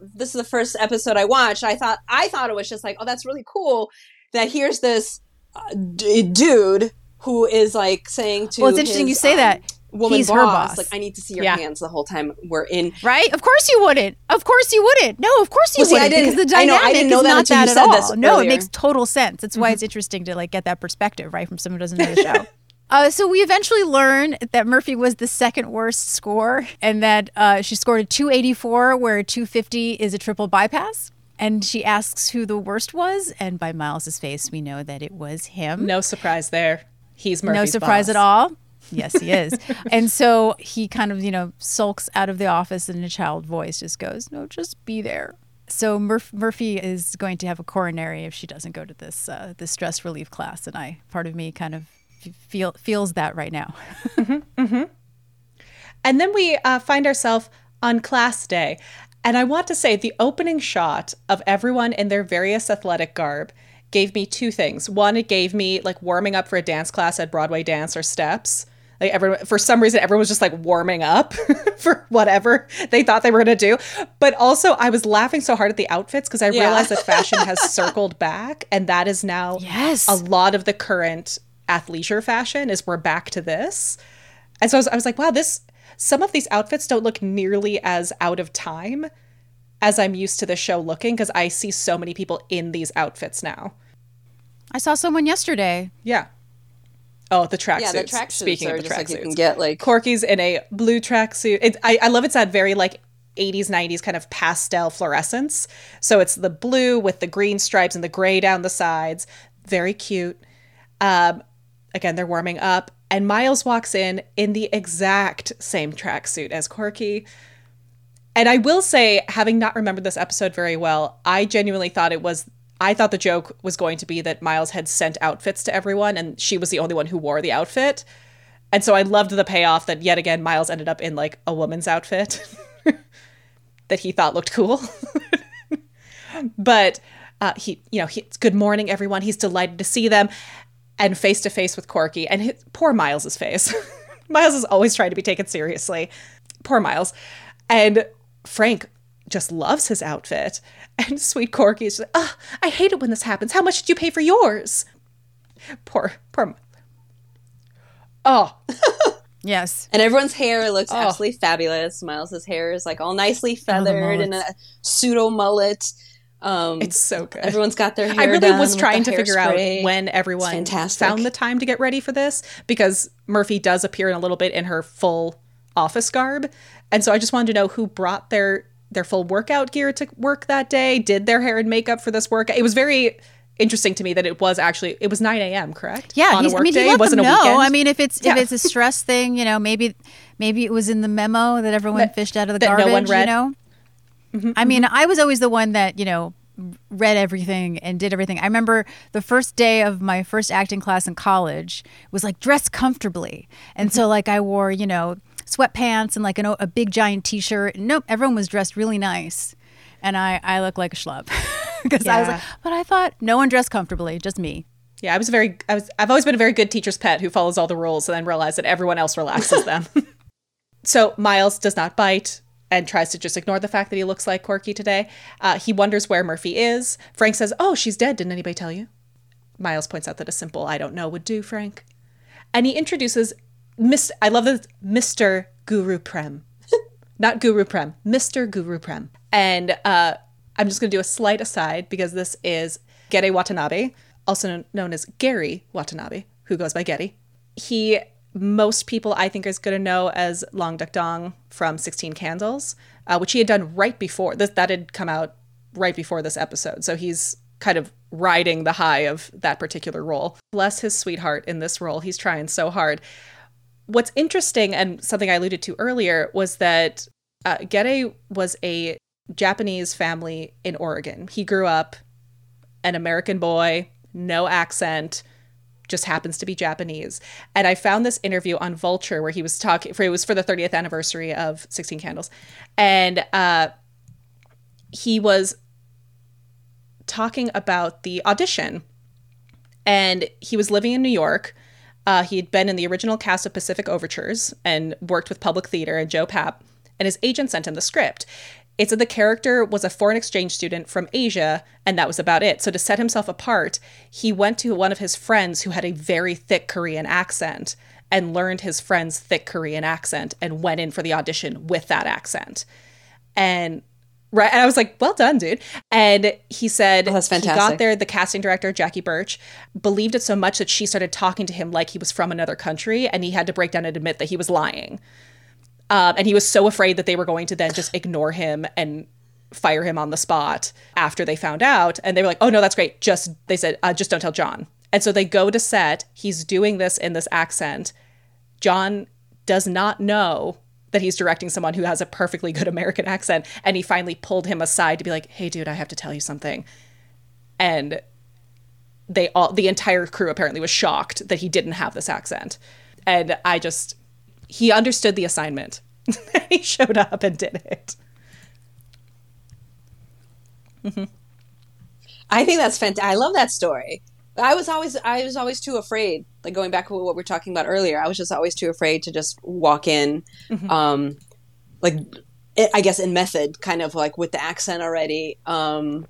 this is the first episode I watched. I thought I thought it was just like, oh, that's really cool. That here's this uh, d- dude who is like saying to Well, it's interesting his, you say um, that. Woman He's boss, her boss. like I need to see your Yeah. hands the whole time we're in. Right? Of course you wouldn't. Of course you wouldn't. No, of course you Well, see, I wouldn't. Because didn't- the I know- I dynamic didn't know is that not until you that at said all. this no, it makes total sense. That's why it's interesting to like get that perspective, right, from someone who doesn't know the show. Uh, so we eventually learn that Murphy was the second worst score, and that uh, she scored a 284, where a 250 is a triple bypass. And she asks who the worst was, and by Miles's face, we know that it was him. No surprise there. He's Murphy's no surprise boss. at all. Yes, he is. and so he kind of, you know, sulks out of the office and a child voice just goes, No, just be there. So Murph- Murphy is going to have a coronary if she doesn't go to this uh, this stress relief class, and I part of me kind of feel feels that right now. And then we uh, find ourselves on class day. And I want to say the opening shot of everyone in their various athletic garb gave me two things. One, it gave me like warming up for a dance class at Broadway Dance or Steps. Like everyone, for some reason, everyone was just like warming up for whatever they thought they were going to do. But also, I was laughing so hard at the outfits because I Yeah. realized that fashion has circled back, and that is now Yes. a lot of the current athleisure fashion is we're back to this. And so I was, I was like, wow, this some of these outfits don't look nearly as out of time as I'm used to the show looking because I see so many people in these outfits now. I saw someone yesterday. Yeah. Oh, the tracksuits. Yeah, the tracksuits Speaking are of the just like you can get like Corky's in a blue tracksuit. It, I, I love it's that very like 80s, 90s kind of pastel fluorescence. So it's the blue with the green stripes and the gray down the sides. Very cute. Um, again, they're warming up, and Miles walks in in the exact same tracksuit as Corky. And I will say, having not remembered this episode very well, I genuinely thought it was. I thought the joke was going to be that Miles had sent outfits to everyone, and she was the only one who wore the outfit. And so I loved the payoff that yet again Miles ended up in like a woman's outfit that he thought looked cool. but uh, he, you know, he, good morning, everyone. He's delighted to see them, and face to face with Corky, and his, poor Miles's face. Miles is always trying to be taken seriously. Poor Miles, and Frank just loves his outfit, and sweet Corky is just like, "Ah, I hate it when this happens. How much did you pay for yours?" Poor, poor. Oh, Yes. and everyone's hair looks Oh. absolutely fabulous. Miles's hair is like all nicely feathered and a pseudo mullet. Um, it's so good. everyone's got their hair. I really was trying to figure out when everyone found the time to get ready for this because Murphy does appear in a little bit in her full office garb. And so I just wanted to know who brought their their full workout gear to work that day, did their hair and makeup for this work. It was very interesting to me that it was actually it was 9 a.m. correct? Yeah, on a he's, I work mean, day. It let wasn't them a know. weekend. I mean, if it's Yeah. if it's a stress thing, you know, maybe maybe it was in the memo that everyone fished out of the that no garbage. read. You know, mm-hmm, I mean, mm-hmm. I was always the one that you know read everything and did everything. I remember the first day of my first acting class in college was like dress comfortably, and so mm-hmm. like I wore you know sweatpants and like an, a big giant t-shirt. Nope, everyone was dressed really nice, and I I look like a schlub because I was like, but I thought no one dressed comfortably, just me. Yeah, I was very I was I've always been a very good teacher's pet who follows all the rules and then realized that everyone else relaxes them. so Miles does not bite and tries to just ignore the fact that he looks like Corky today. Uh, he wonders where Murphy is. Frank says, "Oh, she's dead. Didn't anybody tell you?" Miles points out that a simple "I don't know" would do, Frank. And he introduces Miss. I love this, Mister Guru Prem. not Guru Prem, Mr. Guru Prem. And uh, I'm just going to do a slight aside because this is Gedde Watanabe, also known as Gary Watanabe, who goes by Getty. He, most people I think is going to know as Long Duck Dong from 16 Candles, uh, which he had done right before this. That had come out right before this episode. So he's kind of riding the high of that particular role. Bless his sweetheart in this role. He's trying so hard. What's interesting and something I alluded to earlier was that uh, Gedde was a Japanese family in Oregon. He grew up an American boy, no accent, just happens to be Japanese. And I found this interview on Vulture where he was talking for it was for the 30th anniversary of 16 Candles. And uh, he was talking about the audition. And he was living in New York. Uh, he had been in the original cast of Pacific Overtures and worked with Public Theater and Joe Papp. And his agent sent him the script. It said the character was a foreign exchange student from Asia, and that was about it. So, to set himself apart, he went to one of his friends who had a very thick Korean accent and learned his friend's thick Korean accent and went in for the audition with that accent. And right, and I was like, "Well done, dude." And he said Oh, that's he got there. The casting director Jackie Burch believed it so much that she started talking to him like he was from another country, and he had to break down and admit that he was lying. Um, and he was so afraid that they were going to then just ignore him and fire him on the spot after they found out. And they were like, "Oh no, that's great. Just they said, uh, just don't tell John." And so they go to set. He's doing this in this accent. John does not know that he's directing someone who has a perfectly good American accent, and he finally pulled him aside to be like, "Hey, dude, I have to tell you something." And they all, the entire crew apparently was shocked that he didn't have this accent. And I just, he understood the assignment. he showed up and did it. Mm-hmm. I think that's fantastic. I love that story. I was always I was always too afraid. Like going back to what we are talking about earlier, I was just always too afraid to just walk in, um, like I guess in method, kind of like with the accent already, um,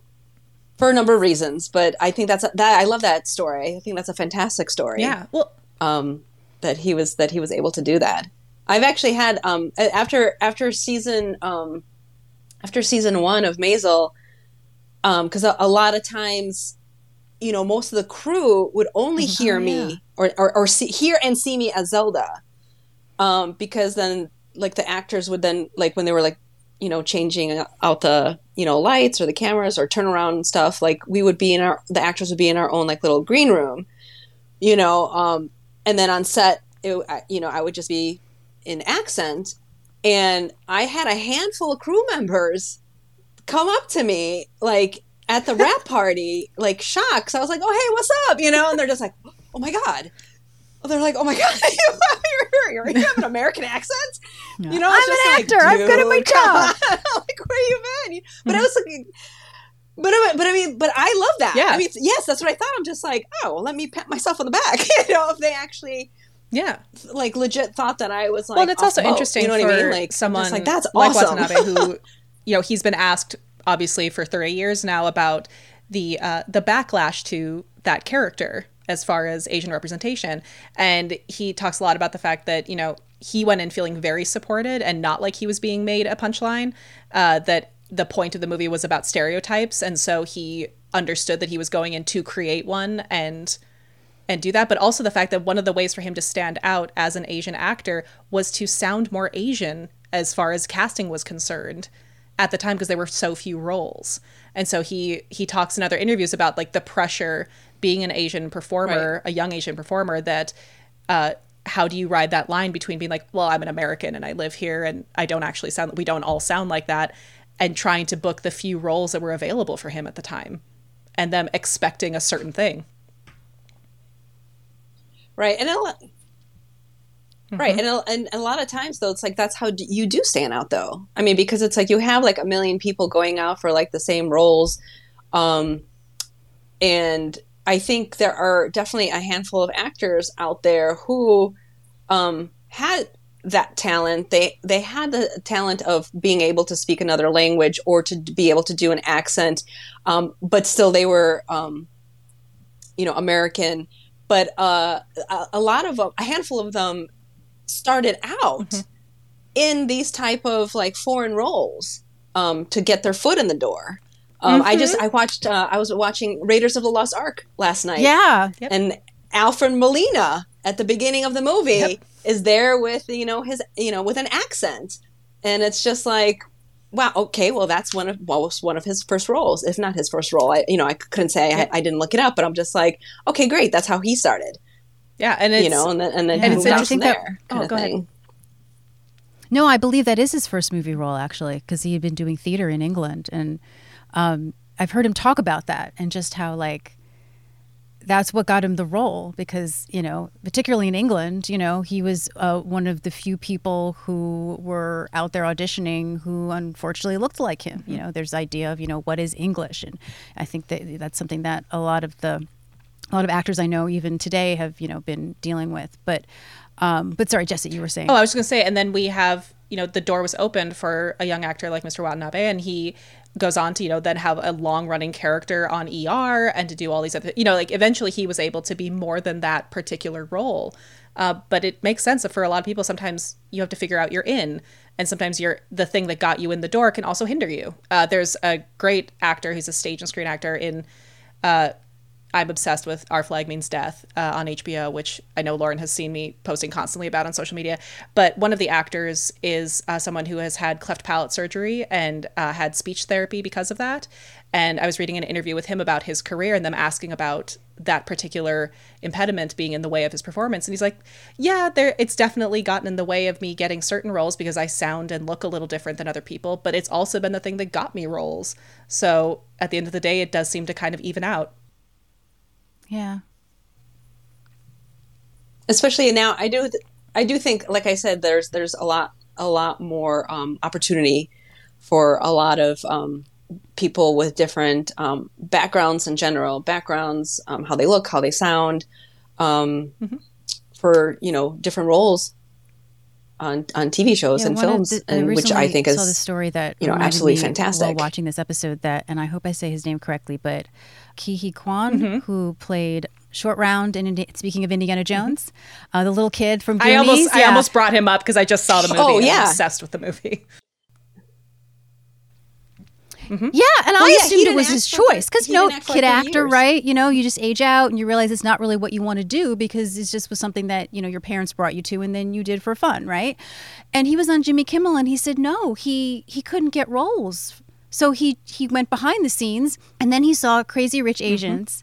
for a number of reasons. But I think that's that. I love that story. I think that's a fantastic story. Yeah. Well, um, that he was that he was able to do that. I've actually had um, after after season um, after season one of Maisel, because a, a lot of times, you know, most of the crew would only hear me or or, or see, hear and see me as Zelda, um, because then like the actors would then like when they were like you know changing out the you know lights or the cameras or turnaround and stuff like we would be in our the actors would be in our own like little green room you know um and then on set it, you know i would just be in accent. And i had a handful of crew members come up to me like at the wrap party like shocked so i was like oh hey what's up you know and they're just like oh my god they're like oh my god you, have an american accent you know I'm just an like, actor. I'm good at my job. like where you been but i mm. was like but I, but I mean, but I love that. Yeah. I mean, yes, that's what I thought. I'm just like, oh, well, let me pat myself on the back. you know, if they actually yeah. like legit thought that I was like, well, it's also oh, oh, boat. interesting You know what I mean? Like someone like that's like awesome. Watanabe, who, you know, he's been asked obviously for 30 years now about the uh, the backlash to that character as far as Asian representation, and he talks a lot about the fact that you know he went in feeling very supported and not like he was being made a punchline. Uh, that the point of the movie was about stereotypes, and so he understood that he was going in to create one and and do that. But also the fact that one of the ways for him to stand out as an asian actor was to sound more asian as far as casting was concerned at the time because there were so few roles. And so he he talks in other interviews about like the pressure being an asian performer a young asian performer that uh how do you ride that line between being like well i'm an american and i live here and i don't actually sound we don't all sound like that and trying to book the few roles that were available for him at the time and them expecting a certain thing? Right? And lot, right, and a, and a lot of times though, it's like that's how you do stand out though. I mean, because it's like you have like a million people going out for like the same roles, um, and I think there are definitely a handful of actors out there who um, had that talent. They they had the talent of being able to speak another language or to be able to do an accent, um, but still they were um, you know American. But uh, a, a lot of them, a handful of them, started out in these type of like foreign roles um, to get their foot in the door. Um, I just I watched uh, I was watching Raiders of the Lost Ark last night. Yeah. and Alfred Molina at the beginning of the movie is there with you know his you know with an accent, and it's just like wow okay well that's one of well, one of his first roles if not his first role. I you know I couldn't say I, I didn't look it up but I'm just like okay great that's how he started Yeah, and it's you know and then and then And it's moved on interesting from that- there Oh, kinda go ahead. No, I believe that is his first movie role actually, because he had been doing theater in England, and um, I've heard him talk about that and just how like that's what got him the role because you know, particularly in England, you know, he was uh, one of the few people who were out there auditioning who unfortunately looked like him. You know, there's idea of you know what is English, and I think that that's something that a lot of the a lot of actors I know even today have you know been dealing with, but. Um, but sorry, Jesi, you were saying. Oh, I was going to say, and then we have, you know, the door was opened for a young actor like Mr. Watanabe, and he goes on to, you know, then have a long running character on ER and to do all these other, you know, like eventually he was able to be more than that particular role. Uh, but it makes sense that for a lot of people, sometimes you have to figure out you're in, and sometimes you're the thing that got you in the door can also hinder you. Uh, there's a great actor, he's a stage and screen actor in. Uh, I'm obsessed with Our Flag Means Death uh, on HBO, which I know Lauren has seen me posting constantly about on social media. But one of the actors is uh, someone who has had cleft palate surgery and uh, had speech therapy because of that. And I was reading an interview with him about his career and them asking about that particular impediment being in the way of his performance. And he's like, "Yeah, there, it's definitely gotten in the way of me getting certain roles because I sound and look a little different than other people. But it's also been the thing that got me roles. So at the end of the day, it does seem to kind of even out." Yeah. especially now i do i do think like i said there's there's a lot a lot more um, opportunity for a lot of um, people with different um, backgrounds in general backgrounds um, how they look how they sound um, for you know different roles on on tv shows Yeah, and films the- and which i think saw is the story that you know, absolutely fantastic. While watching this episode, that and I hope I say his name correctly, but Ke Huy Quan, Mm-hmm. who played Short Round in Indi- speaking of Indiana Jones, uh, the little kid from Goonies. I almost I almost brought him up because I just saw the movie. Oh, and I'm yeah. obsessed with the movie. Yeah, and I yeah, assumed it was his choice because you know, didn't act for kid actor, years. right? You know, you just age out and you realize it's not really what you want to do because it's just was something that you know your parents brought you to and then you did for fun, right? And he was on Jimmy Kimmel and he said no, he he couldn't get roles, so he he went behind the scenes and then he saw Crazy Rich mm-hmm. Asians.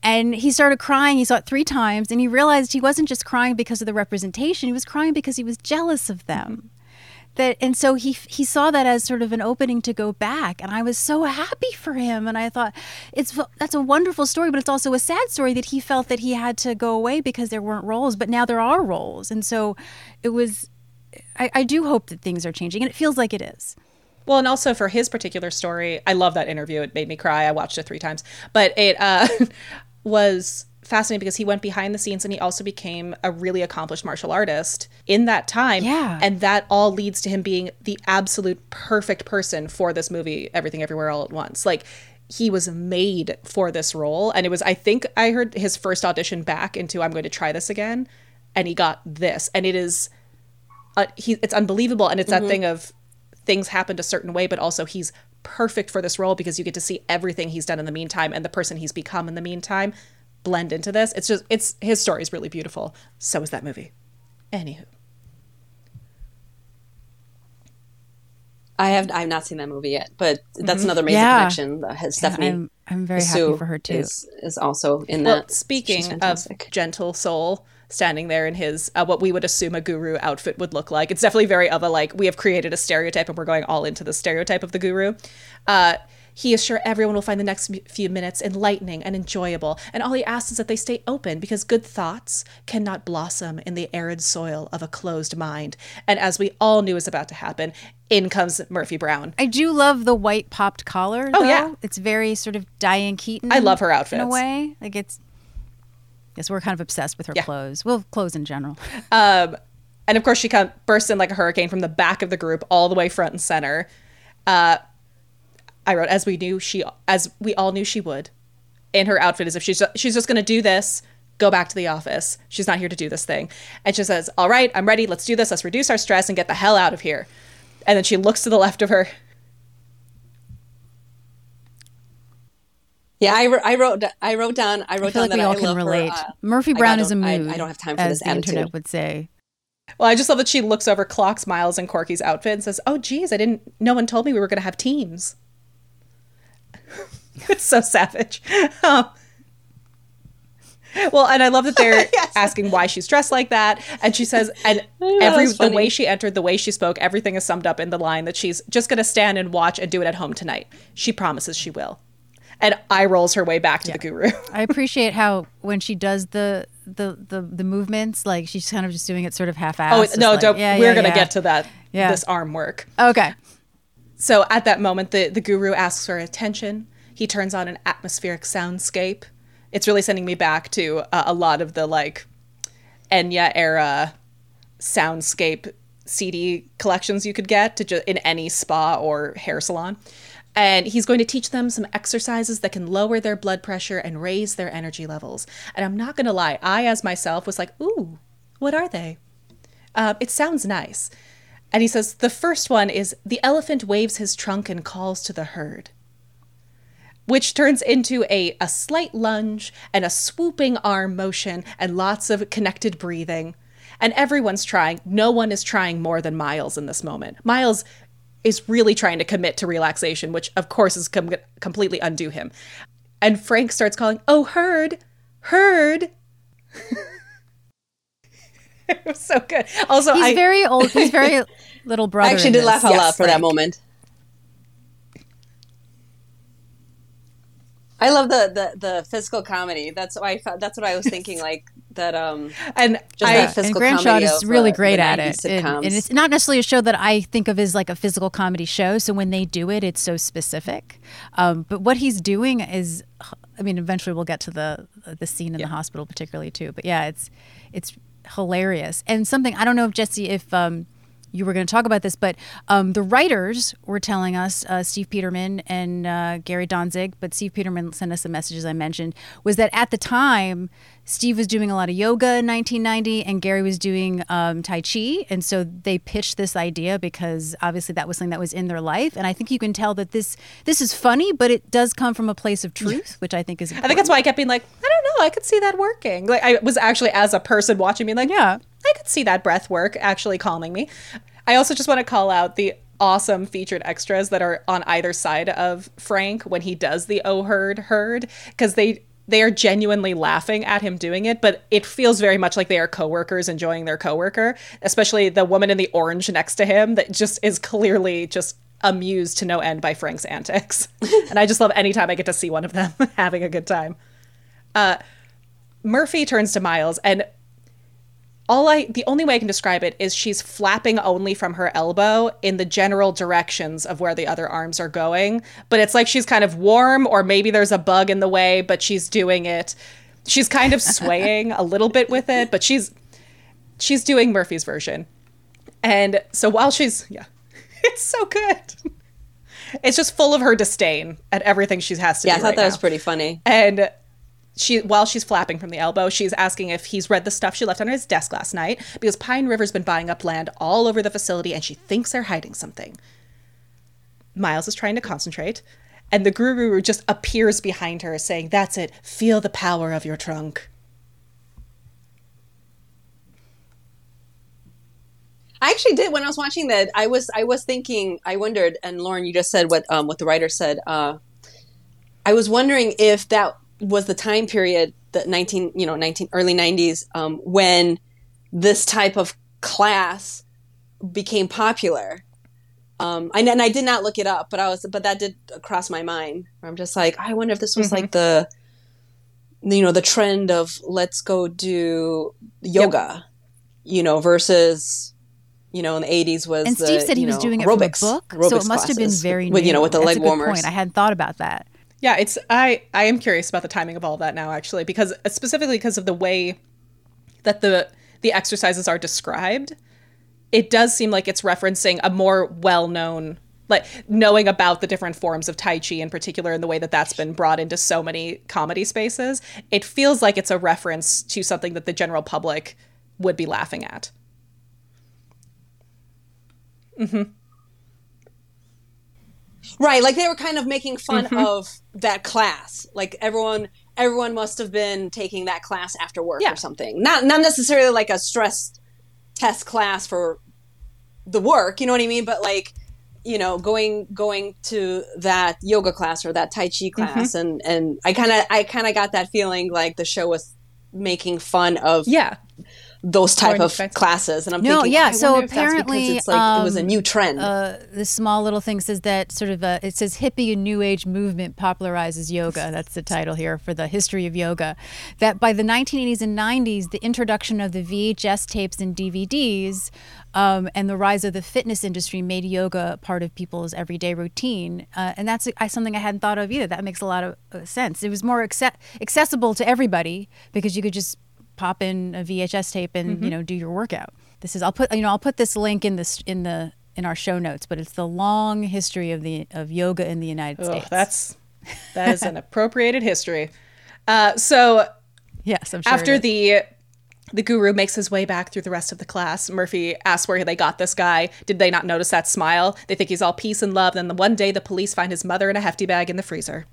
And he started crying. He saw it three times, and he realized he wasn't just crying because of the representation. He was crying because he was jealous of them that and so he he saw that as sort of an opening to go back and I was so happy for him and I thought it's that's a wonderful story but it's also a sad story that he felt that he had to go away because there weren't roles but now there are roles and so it was I, I do hope that things are changing and it feels like it is Well, and also for his particular story, I love that interview. It made me cry. I watched it three times, but it uh, was fascinating because he went behind the scenes and he also became a really accomplished martial artist in that time. Yeah. and that all leads to him being the absolute perfect person for this movie, Everything Everywhere All at Once. Like. He was made for this role, and it was. I think I heard his first audition back into "I'm going to try this again," and he got this, and it is uh, he it's unbelievable and it's that thing of things happened a certain way but also he's perfect for this role because you get to see everything he's done in the meantime and the person he's become in the meantime blend into this. It's just it's his story is really beautiful. So is that movie. Anywho. I have i've not seen that movie yet but that's another amazing Yeah. connection that has stephanie I'm I'm very Hsu happy for her too. is, is also in well that. Speaking of gentle soul standing there in his uh, what we would assume a guru outfit would look like it's definitely very of a like we have created a stereotype and we're going all into the stereotype of the guru uh he is sure everyone will find the next few minutes enlightening and enjoyable, and all he asks is that they stay open because good thoughts cannot blossom in the arid soil of a closed mind. And as we all knew was about to happen, in comes Murphy Brown. I do love the white popped collar. Oh, though. yeah. it's very sort of Diane Keaton. I love her outfit in a way. Like it's. Yes, we're kind of obsessed with her Yeah. clothes. Well, clothes in general. Um, and of course, she come, bursts in like a hurricane from the back of the group, all the way front and center. Uh, I wrote, as we knew she, as we all knew she would, in her outfit, as if she's she's just going to do this go back to the office. She's not here to do this thing. And she says, All right, I'm ready. Let's do this. Let's reduce our stress and get the hell out of here. And then she looks to the left of her. Yeah, I, I wrote I wrote down I wrote I feel down like we that all I can love relate. Her, uh, Murphy I Brown is a I- mood. I, don't have time for as this the attitude. internet would say. Well, I just love that she looks over, clocks Miles and Corky's outfit, and says, "Oh, geez, I didn't. No one told me we were going to have teams." it's so savage. Um, well, and I love that they're Yes. asking why she's dressed like that, and she says, and every the way she entered, the way she spoke, everything is summed up in the line that she's just going to stand and watch and do it at home tonight. She promises she will, and eye rolls her way back to the guru. I appreciate how when she does the the the, the movements, like she's kind of just doing it sort of half-assed. oh no, like, don't. yeah, we're yeah, going to yeah. get to that. Yeah. This arm work. Okay. So at that moment, the, the guru asks for attention. He turns on an atmospheric soundscape. It's really sending me back to uh, a lot of the like Enya era soundscape CD collections you could get to ju- in any spa or hair salon. And he's going to teach them some exercises that can lower their blood pressure and raise their energy levels. And I'm not going to lie, I, as myself, was like, ooh, what are they? Uh, it sounds nice. And he says the first one is the elephant waves his trunk and calls to the herd, which turns into a, a slight lunge and a swooping arm motion and lots of connected breathing. And everyone's trying. No one is trying more than Miles in this moment. Miles is really trying to commit to relaxation, which of course is com- completely undo him. And Frank starts calling, "Oh, herd, herd." it was so good. Also, He's I very old. He's very little brother. I actually did this. laugh out Yes, loud for that moment. I love the, the the physical comedy. That's why I that's what I was thinking. Like that. Um, and Just I, that and physical comedy is really uh, great at it, and, and it's not necessarily a show that I think of as like a physical comedy show. So when they do it, it's so specific. Um, but what he's doing is, I mean, eventually we'll get to the the scene in the hospital, particularly too. But yeah, it's it's hilarious and something I don't know if Jesi if. Um, you were going to talk about this, but um, the writers were telling us, uh, Steve Peterman and uh, Gary Dontzig, but Steve Peterman sent us the messages I mentioned, was that at the time, Steve was doing a lot of yoga in 1990 and Gary was doing um, Tai Chi. And so they pitched this idea because obviously that was something that was in their life. And I think you can tell that this this is funny, but it does come from a place of truth, which I think is I think that's why I kept being like, I don't know, I could see that working. Like I was actually as a person watching me like, Yeah. I could see that breath work actually calming me. I also just want to call out the awesome featured extras that are on either side of Frank when he does the oh herd herd because they they are genuinely laughing at him doing it, but it feels very much like they are coworkers enjoying their coworker, especially the woman in the orange next to him that just is clearly just amused to no end by Frank's antics. and I just love any time I get to see one of them having a good time. Uh, Murphy turns to Miles and all I the only way I can describe it is she's flapping only from her elbow in the general directions of where the other arms are going, but it's like she's kind of warm or maybe there's a bug in the way, but she's doing it. She's kind of swaying a little bit with it, but she's she's doing Murphy's version. And so while she's yeah, it's so good. It's just full of her disdain at everything she has to do. yeah, I thought right that was pretty funny. And she while she's flapping from the elbow, she's asking if he's read the stuff she left on his desk last night because Pine River's been buying up land all over the facility and she thinks they're hiding something. Miles is trying to concentrate, and the guru just appears behind her saying, "That's it. Feel the power of your trunk." I actually did when I was watching that. I was I was thinking. I wondered, and Lauren, you just said what um, what the writer said. Uh, I was wondering if that was the time period, the nineteen you know nineteen early nineties, um, when this type of class became popular. Um, I, and I did not look it up, but I was, but that did cross my mind. I'm just like, I wonder if this was like the, you know, the trend of let's go do yoga, you know, versus, you know, in the 80s was And the, Steve said he was know, doing it aerobics, from a book, so it must have been classes very with, you know, with the That's leg warmers. Point. I hadn't thought about that. Yeah, it's I I am curious about the timing of all of that now actually because uh, specifically because of the way that the the exercises are described, it does seem like it's referencing a more well-known like knowing about the different forms of tai chi in particular and the way that that's been brought into so many comedy spaces. It feels like it's a reference to something that the general public would be laughing at mm-hmm. Right, like they were kind of making fun Mm-hmm. of that class. Like everyone everyone must have been taking that class after work Yeah. or something. Not not necessarily like a stress test class for the work, you know what I mean? But like, you know, going going to that yoga class or that tai chi class Mm-hmm. and and I kind of I kind of got that feeling like the show was making fun of yeah those type of back classes and I'm No, thinking yeah, I so wonder if that's because apparently, it's like it was a um, new trend. uh, the small little thing says that sort of uh it says hippie and new age movement popularizes yoga. That's the title here for the history of yoga. That by the 1980s and 90s, the introduction of the VHS tapes and DVDs um, and the rise of the fitness industry made yoga part of people's everyday routine. Uh, and that's uh, something I hadn't thought of either. That makes a lot of uh, sense. It was more acce- accessible to everybody because you could just pop in a VHS tape and Mm-hmm. you know do your workout. This is I'll put you know I'll put this link in this in the in our show notes, but it's the long history of the of yoga in the United oh, States. that's that is an appropriated history uh, so yes, I'm sure. after the the guru makes his way back through the rest of the class murphy asks where they got this guy did they not notice that smile they think he's all peace and love then the one day the police find his mother in a hefty bag in the freezer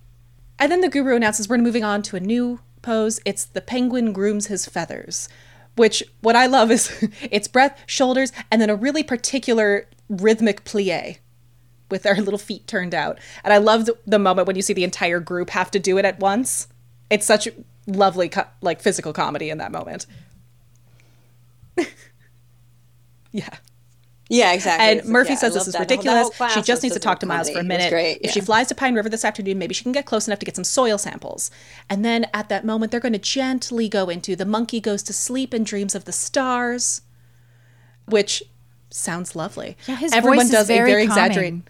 and then the guru announces we're moving on to a new pose it's the penguin grooms his feathers which what i love is it's breath shoulders and then a really particular rhythmic plie with their little feet turned out. And I loved the moment when you see the entire group have to do it at once. It's such lovely, co- like physical comedy in that moment. yeah. Yeah, exactly. And It's- Murphy yeah, says this is that. The whole- ridiculous. whole She just needs to talk to Miles for a comedy. It was minute. great, If she flies to Pine River this afternoon, maybe she can get close enough to get some soil samples. And then at that moment, they're going to gently go into the monkey goes to sleep and dreams of the stars, which sounds lovely. Yeah, his Everyone voice is does very a very calming. exaggerated.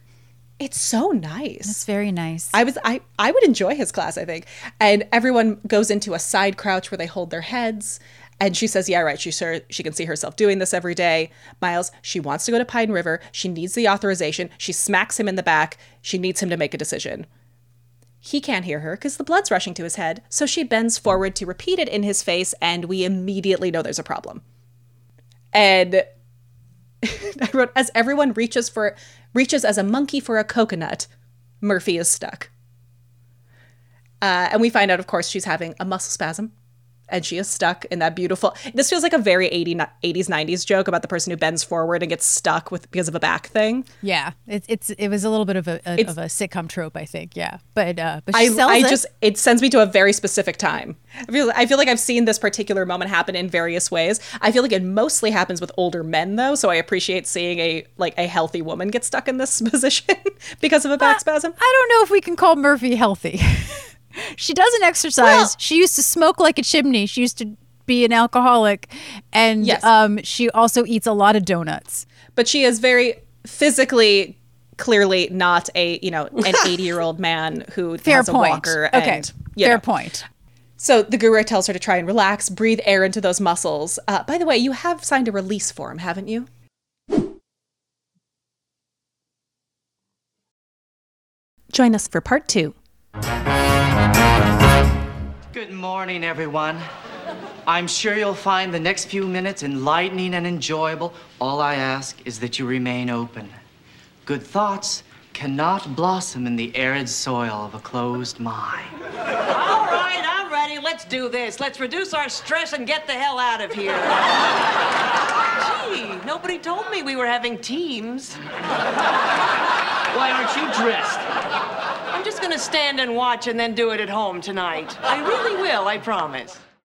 It's so nice. it's very nice. I was I I would enjoy his class, I think. And everyone goes into a side crouch where they hold their heads. And she says, "Yeah, right. She sure she can see herself doing this every day." Miles, she wants to go to Pine River. She needs the authorization. She smacks him in the back. She needs him to make a decision. He can't hear her because the blood's rushing to his head. So she bends forward to repeat it in his face, and we immediately know there's a problem. And I wrote, as everyone reaches for reaches as a monkey for a coconut, Murphy is stuck. Uh, and we find out, of course, she's having a muscle spasm. And she is stuck in that beautiful. This feels like a very 80, 80s, 90s joke about the person who bends forward and gets stuck with because of a back thing. yeah, it's it's it was a little bit of a, a of a sitcom trope, I think. Yeah, but uh, but I, I it. just it sends me to a very specific time. I feel I feel like I've seen this particular moment happen in various ways. I feel like it mostly happens with older men though, so I appreciate seeing a like a healthy woman get stuck in this position because of a back spasm. I don't know if we can call Murphy healthy. she doesn't exercise. Well- she used to smoke like a chimney. She used to be an alcoholic, and Yes. um, she also eats a lot of donuts. but she is very physically clearly not a you know an 80 year old man who Fair has point. a walker okay, and fair know. point. so the guru tells her to try and relax breathe air into those muscles uh, by the way you have signed a release form haven't you join us for part two Good morning, everyone. I'm sure you'll find the next few minutes enlightening and enjoyable. All I ask is that you remain open. Good thoughts cannot blossom in the arid soil of a closed mind. All right, I'm ready. Let's do this. Let's reduce our stress and get the hell out of here. Gee, nobody told me we were having teams. Why aren't you dressed? I'm just gonna stand and watch and then do it at home tonight. I really will, I promise.